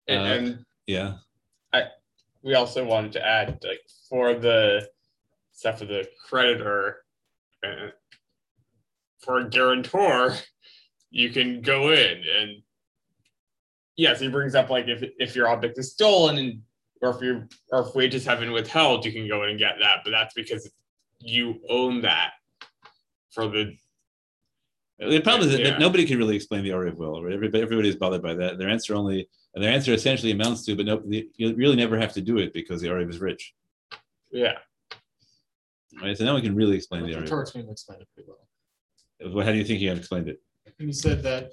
And, Uh, and yeah. I we also wanted to add like for the stuff for the creditor uh, for a guarantor you can go in and yes he brings up like if if your object is stolen and or if your or if wages have been withheld you can go in and get that but that's because you own that for the The problem is that, Yeah. nobody can really explain the Ari of will. Right? Everybody, everybody is bothered by that. Their answer only, and their answer essentially amounts to, but no, you really never have to do it because the Ari is rich. yeah Right? So no one can really explain the The Ari. Torah explained explained it pretty well. Well, how do you think he explained it? And he said that,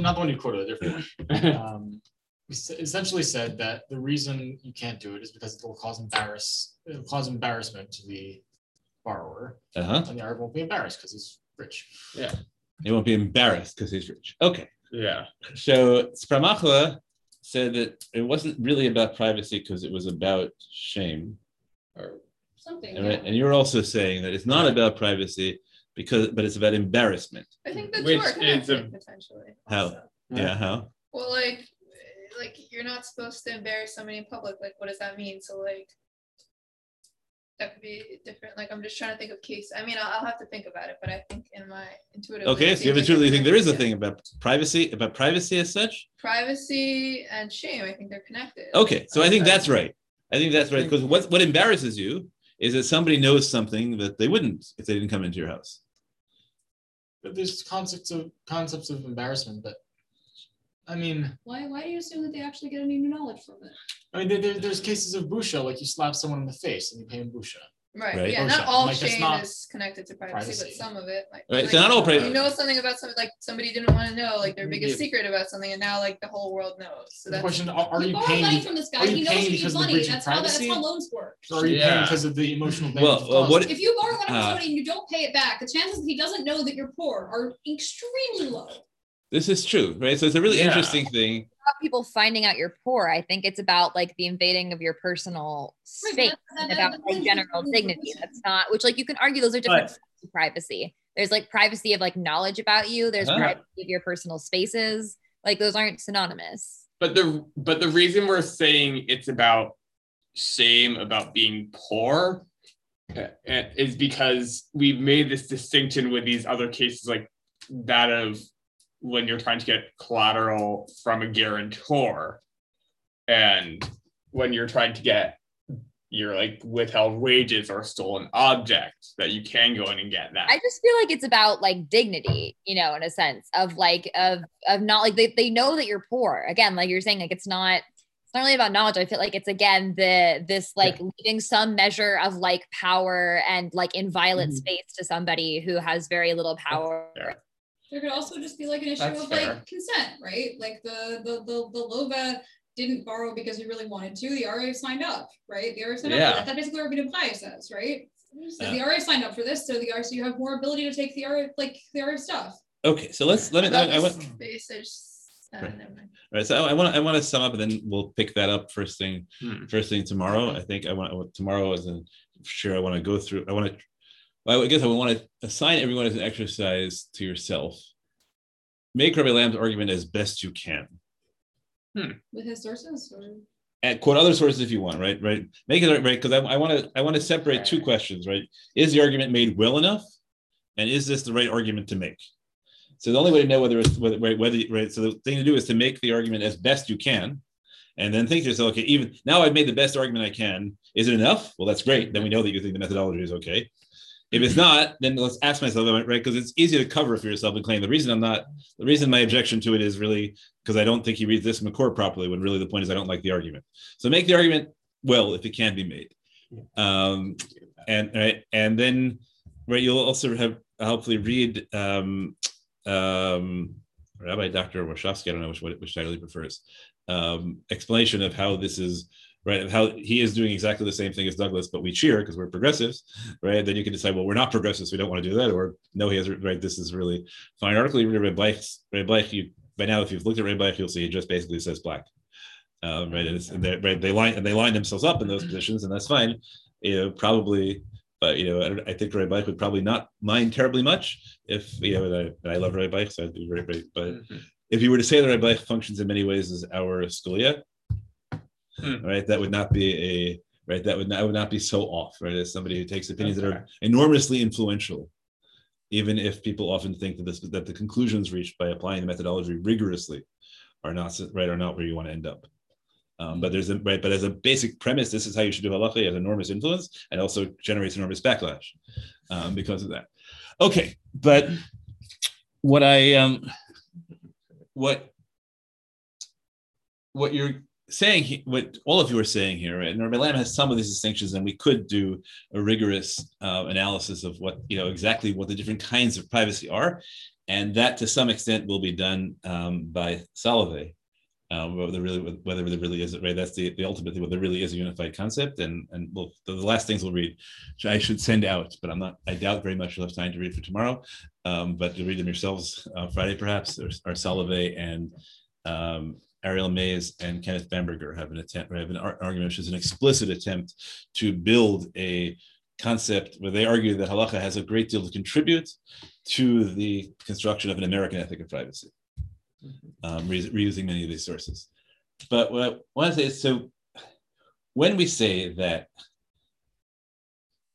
not the one you quoted, a different one. Um, he essentially said that the reason you can't do it is because it will cause embarrass, it'll cause embarrassment to the borrower, Uh huh. and the arev won't be embarrassed because he's rich. Yeah. He won't be embarrassed because he's rich. Okay. yeah So Spramachla said that it wasn't really about privacy because it was about shame. Or, Something. and, yeah. and you're also saying that it's not about privacy because, but it's about embarrassment. I think the Which two is connected a- potentially. How? also. Yeah. How? Well, like, like you're not supposed to embarrass somebody in public. Like, what does that mean? So, like, that could be different. Like, I'm just trying to think of case. I mean, I'll, I'll have to think about it, but I think in my intuitive. Okay. So you eventually think there is a thing about privacy, about privacy as such. Privacy and shame. I think they're connected. Okay, so I think that's right. I think that's right because what what embarrasses you is that somebody knows something that they wouldn't if they didn't come into your house. But there's concepts of concepts of embarrassment, but I mean, Why why do you assume that they actually get any new knowledge from it? I mean, there, there- there's cases of busha, like you slap someone in the face and you pay him busha. Right. Right. Yeah. Or Not something. all Like, shame not is connected to privacy, privacy. but some of it. Like, Right, like, so not all pri- You know something about something like somebody didn't want to know, like their biggest Yeah. secret about something, and now like the whole world knows. So The question: Are, are you you paying? money from this guy. are you He knows paying you need because of the money. That's how that's how loans work. Or are you Yeah. paying because of the emotional damage? Well, it's uh, what- If you borrow money from Uh, somebody and you don't pay it back, the chances that he doesn't know that you're poor are extremely low. This is true, right? So it's a really Yeah. interesting thing. about people finding out you're poor. I think it's about like the invading of your personal space and about like general dignity. That's not which like you can argue those are different forms of privacy. There's like privacy of like knowledge about you. There's Uh-huh. privacy of your personal spaces. Like those aren't synonymous. But the but the reason we're saying it's about shame about being poor uh, is because we've made this distinction with these other cases like that of when you're trying to get collateral from a guarantor and when you're trying to get your like withheld wages or stolen objects that you can go in and get that. I just feel like it's about like dignity, you know, in a sense of like of of not like they, they know that you're poor. Again, like you're saying, like it's not it's not really about knowledge. I feel like it's again the this like leaving some measure of like power and like inviolate Mhm. space to somebody who has very little power. fair. There could also just be like an issue That's of fair. like consent, right? Like the the the the loveh didn't borrow because he really wanted to. The RA signed up, right? The RA signed up Yeah. for that. That's basically what Rabbi Pai says, right? Yeah. The RA signed up for this, so the RA so you have more ability to take the RA like the RA stuff. Okay, so let's let me. I, I want, Space, uh, Right. Right. So I want to I want to sum up, and then we'll pick that up first thing Hmm. first thing tomorrow. I think I want I tomorrow is a sure I want to go through. I want to. Well, I guess I would want to assign everyone as an exercise to yourself. Make Rabbi Lamm's argument as best you can, hmm, with his sources or and quote other sources if you want. Right. Right. Make it right because I want to I want to separate two questions. Right. Is the argument made well enough, and is this the right argument to make? So the only way to know whether it's whether right, whether right. So the thing to do is to make the argument as best you can, and then think to yourself, okay, even now I've made the best argument I can. Is it enough? Well, that's great. Then we know that you think the methodology is okay. If it's not, then let's ask myself, right? Because it's easy to cover for yourself and claim the reason I'm not, the reason my objection to it is really because I don't think he reads this the properly. When really the point is I don't like the argument. So make the argument well if it can be made, um, and right, and then right, you'll also have hopefully read um, um, Rabbi Dr. Warshawski, I don't know which which title he prefers, um, explanation of how this is right, how he is doing exactly the same thing as Douglas, but we cheer because we're progressives, right? Then you can decide, well, we're not progressives, we don't want to do that, or no, he has right. This is really fine article. You read Rav Bleich's Rav Bleich, you by now, if you've looked at Rav Bleich, you'll see he just basically says black. Um, right, and, it's, and they right, they line and they line themselves up in those positions, and that's fine. You know, probably but you know, I, I think Rav Bleich would probably not mind terribly much if you know. And I, and I love Rav Bleich, so I'd be very. But Mhm. if you were to say that Rav Bleich functions in many ways as our Scalia, Hmm. right, that would not be a right. That would not would not be so off, right? As somebody who takes opinions that are enormously influential, even if people often think that this that the conclusions reached by applying the methodology rigorously are not right, are not where you want to end up. Um, but there's a right, but as a basic premise, this is how you should do halacha. It has enormous influence and also generates enormous backlash um, because of that. Okay, but what I um, what what you're saying, what all of you are saying here? And Rabbi Lamm has some of these distinctions, and we could do a rigorous uh, analysis of what you know exactly what the different kinds of privacy are, and that to some extent will be done um, by Solove um, whether really whether there really is right. That's the, the ultimately whether there really is a unified concept. And and well, the, last things we'll read, I should send out, but I'm not. I doubt very much you'll have time to read for tomorrow. Um, but to read them yourselves uh, Friday perhaps. There's are Solove and um, Ariel Mayse and Kenneth Bamberger have an attempt have an ar- argument which is an explicit attempt to build a concept where they argue that halacha has a great deal to contribute to the construction of an American ethic of privacy um, re- reusing many of these sources. But what I want to say is so when we say that,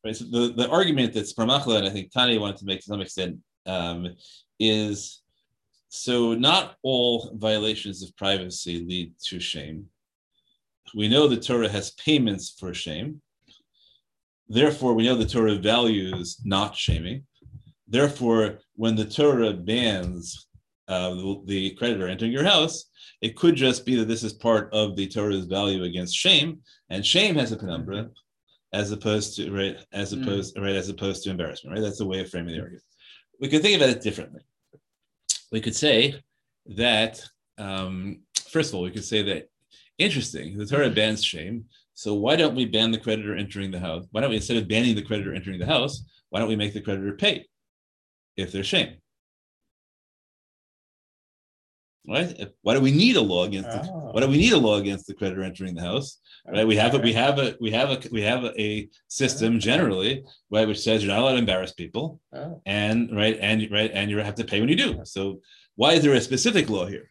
right, so the, the argument that Sparmachla and I think Tanya wanted to make to some extent um, is so not all violations of privacy lead to shame. We know the Torah has payments for shame. Therefore, we know the Torah values not shaming. Therefore, when the Torah bans uh, the, creditor entering your house, it could just be that this is part of the Torah's value against shame, and shame has a penumbra, as opposed to right, as Mm. opposed right, as opposed to embarrassment. Right, that's the way of framing the argument. We could think about it differently. We could say that um, first of all, we could say that interesting. The Torah bans shame, so why don't we ban the creditor entering the house? Why don't we instead of banning the creditor entering the house, why don't we make the creditor pay if there's shame? Right? Why do we need a law against? The, Oh. why do we need a law against the creditor entering the house? Right? We have a we have a we have a we have a, system generally right which says you're not allowed to embarrass people Oh. and right and right and you have to pay when you do. So why is there a specific law here?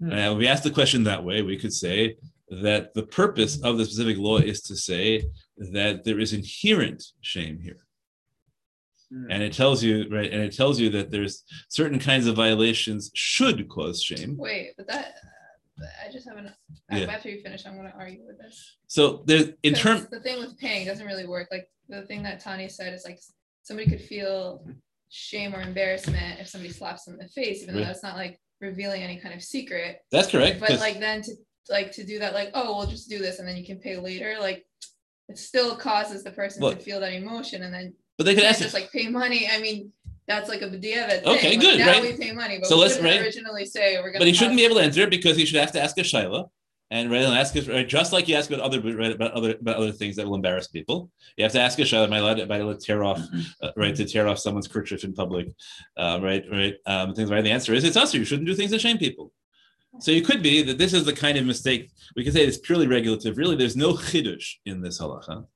Hmm. And we ask the question that way, we could say that the purpose of the specific law is to say that there is inherent shame here. Hmm. and it tells you right, and it tells you that there's certain kinds of violations should cause shame. Wait, but that I just haven't. Yeah. After you finish, I'm gonna argue with this. So there's in terms the thing with paying doesn't really work. Like the thing that Tanya said is like somebody could feel shame or embarrassment if somebody slaps them in the face, even though Right. that's not like revealing any kind of secret. that's correct. But like then to like to do that, like oh we'll just do this and then you can pay later. Like it still causes the person Look. to feel that emotion and then but they could can't ask just like pay money. I mean. That's like a diavad thing. Okay, Like, good, Now right? we pay money, but So we let's- right. originally say we're gonna. but he shouldn't be able to enter because he should have to ask a shaila. And rather than ask us right, just like you ask about other right, about other about other things that will embarrass people. You have to ask a shaila. Am I allowed, am I allowed to tear off uh, right to tear off someone's kerchief in public? Uh, right, right. Um, things right. The answer is it's us. You shouldn't do things that shame people. So you could be that this is the kind of mistake we can say it's purely regulative. Really, there's no chidush in this halacha.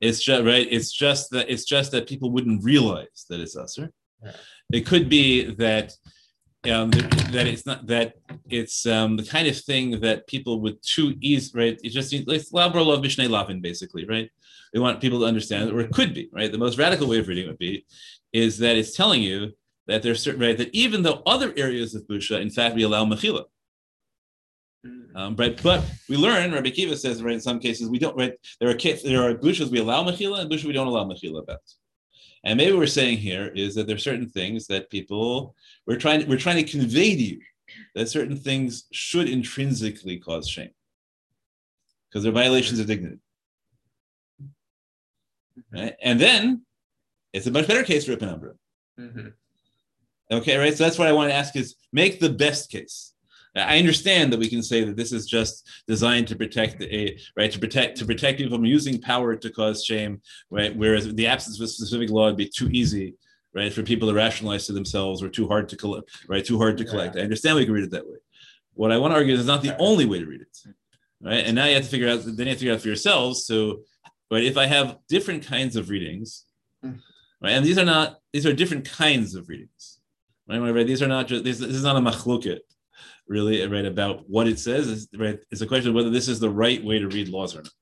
It's just right. It's just that it's just that people wouldn't realize that it's usher. Yeah. It could be that um, that, it's not that it's um, the kind of thing that people would too easy, right? It's just it's labra love mishnei lavin, basically, right? We want people to understand, or it could be, right? The most radical way of reading it would be, is that it's telling you that there's certain right that even though other areas of busha, in fact, we allow mechila, um, right? But we learn, Rabbi Kiva says, right, in some cases we don't, right? There are there are bushas we allow mechila and bushas we don't allow mechila about. And maybe what we're saying here is that there are certain things that people we're trying we're trying to convey to you that certain things should intrinsically cause shame because they're violations of dignity. Right? And then it's a much better case for a penumbra. Mhm. Okay, right. So that's what I want to ask is make the best case. I understand that we can say that this is just designed to protect a eh, right to protect to protect people from using power to cause shame, right? Whereas the absence of a specific law would be too easy, right, for people to rationalize to themselves or too hard to collect, right? Too hard to collect. I understand we can read it that way. What I want to argue is it's not the only way to read it, right? And now you have to figure out. Then you have to figure out for yourselves. So, right, if I have different kinds of readings, mm. right, and these are not these are different kinds of readings, right? Right, these are not just this, this is not a machloket really right about what it says is right it's a question of whether this is the right way to read laws or not.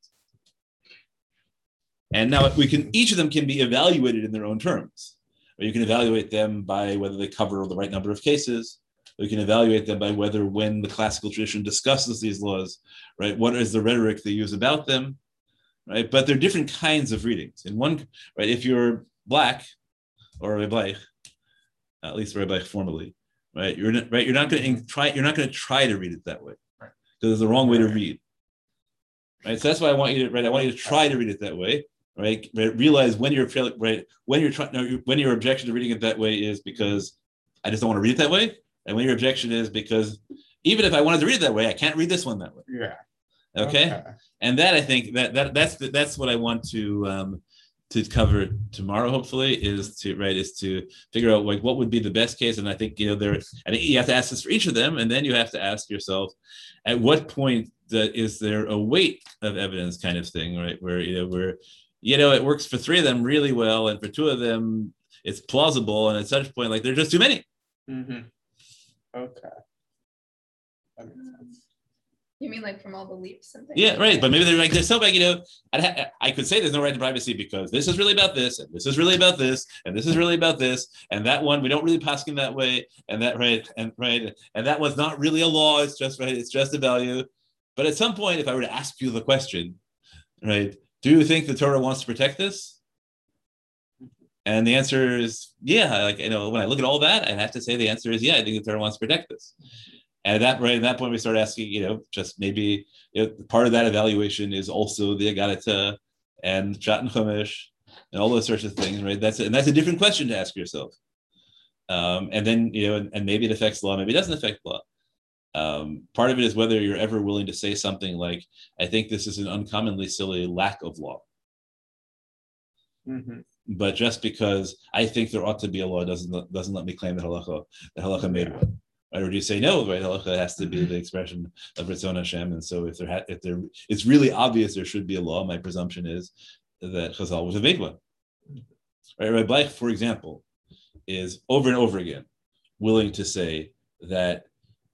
And now we can each of them can be evaluated in their own terms. Or you can evaluate them by whether they cover the right number of cases. You can evaluate them by whether when the classical tradition discusses these laws right what is the rhetoric they use about them right? But they're different kinds of readings. In one right if you're black or a black at least black formally right? You're not, right. You're not going to try. You're not going to try to read it that way Right. because it's the wrong way to read. Right. So that's why I want you to right. I want you to try to read it that way. Right. right? Realize when you're right when you're trying. No, when your objection to reading it that way is because I just don't want to read it that way, and when your objection is because even if I wanted to read it that way, I can't read this one that way. Yeah. Okay. And that I think that that that's the, that's what I want to um, to cover tomorrow. Hopefully, is to right is to figure out like what would be the best case. And I think you know there. I think you have to ask this for each of them, and then you have to ask yourself, at what point that is there a weight of evidence kind of thing, right? Where you know where you know it works for three of them really well, and for two of them it's plausible, and at such point like there's just too many. Mm-hmm. Okay. You mean like from all the leaps and things? Yeah, right. But maybe they're like, there's so like, you know, ha- I could say there's no right to privacy because this is really about this, and this is really about this, and this is really about this, and that one we don't really pass in that way, and that right, and right, and that one's not really a law. It's just right. It's just a value. But at some point, if I were to ask you the question, right, do you think the Torah wants to protect this? And the answer is yeah. Like you know, when I look at all that, I have to say the answer is yeah. I think the Torah wants to protect this. And at that right at that point, we start asking, you know, just maybe part of that evaluation is also the Agadata and Chat and Chumash and all those sorts of things, right? That's and that's a different question to ask yourself. Um, and then you know, and, and maybe it affects law, maybe it doesn't affect law. Um, part of it is whether you're ever willing to say something like, "I think this is an uncommonly silly lack of law." Mm-hmm. But just because I think there ought to be a law doesn't doesn't let me claim that halacha that halacha made one. Right? Or do you say no? Right? Halacha has to be the expression of Ratzon Hashem, and so if there ha- if there it's really obvious there should be a law. My presumption is that Chazal was a big one. Right? Rabbi Bleich, for example, is over and over again willing to say that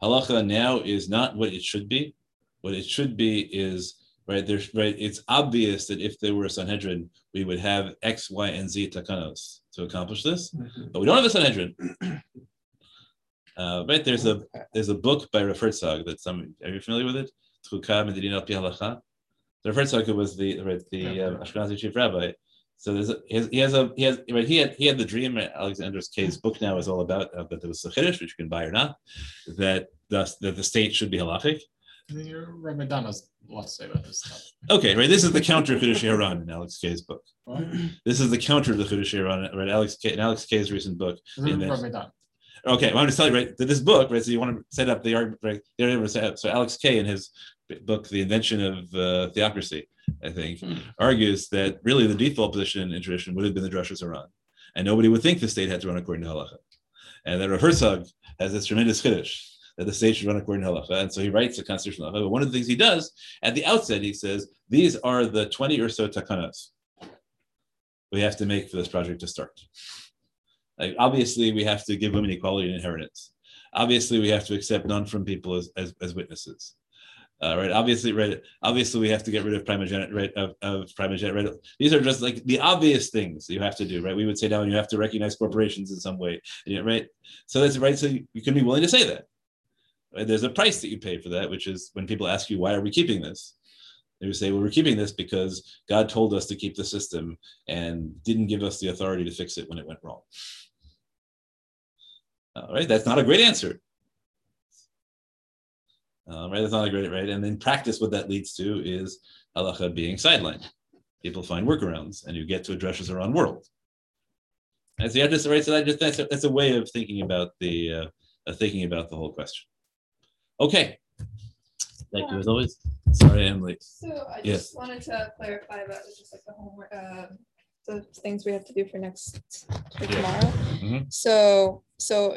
halacha now is not what it should be. What it should be is right? There's right. It's obvious that if there were a Sanhedrin, we would have X, Y, and Z takanos to accomplish this, mm-hmm. but we don't have a Sanhedrin. Uh, right there's a there's a book by Rav Herzog that some are you familiar with it? Chukah Medina al Pi Halacha. Rav Herzog was the right, the uh, Ashkenazi chief rabbi. So there's a, he has he has a he has right, he had he had the dream. Alexander Kaye's book now is all about uh, that there was a chiddush which you can buy or not that the that the state should be halachic. Ramadan has a lot to say about this stuff. Okay, right. This is the counter Chiddushei Haran in Alex Kaye's book. This is the counter to the Chiddushei Haran, right? Alex Kaye, in Alex Kaye's recent book. in Ramadan. Okay, well, I'm to tell you, right, that this book, right, so you want to set up the argument, right, the argument was set up. So Alex Kaye in his book, The Invention of uh, Theocracy, I think, Hmm. argues that really the default position in tradition would have been the Drushas Haran. And nobody would think the state had to run according to halacha. And that Herzog has this tremendous chiddush that the state should run according to halacha. And so he writes the constitutional halacha. But one of the things he does at the outset, he says, these are the 20 or so takanas we have to make for this project to start. Like obviously, we have to give women equality in inheritance. Obviously, we have to accept none from people as, as, as witnesses. Uh, right. Obviously, right. Obviously, we have to get rid of primogeniture. Right. Of, of primogeniture. Right. These are just like the obvious things you have to do. Right. We would say now you have to recognize corporations in some way. Right. So that's right. So you, you can be willing to say that. Right? There's a price that you pay for that, which is when people ask you why are we keeping this. They would say, well, we're keeping this because God told us to keep the system and didn't give us the authority to fix it when it went wrong. All right, that's not a great answer. Uh, right, that's not a great right. And in practice, what that leads to is halacha being sidelined. People find workarounds, and you get to address your own world. And so you have to right. So that just that's a, that's a way of thinking about the uh, uh, thinking about the whole question. Okay. Thank you as always. Sorry, I'm late. So I Yes. just wanted to clarify about just like the homework, um, the things we have to do for next, for tomorrow. Mhm. So, so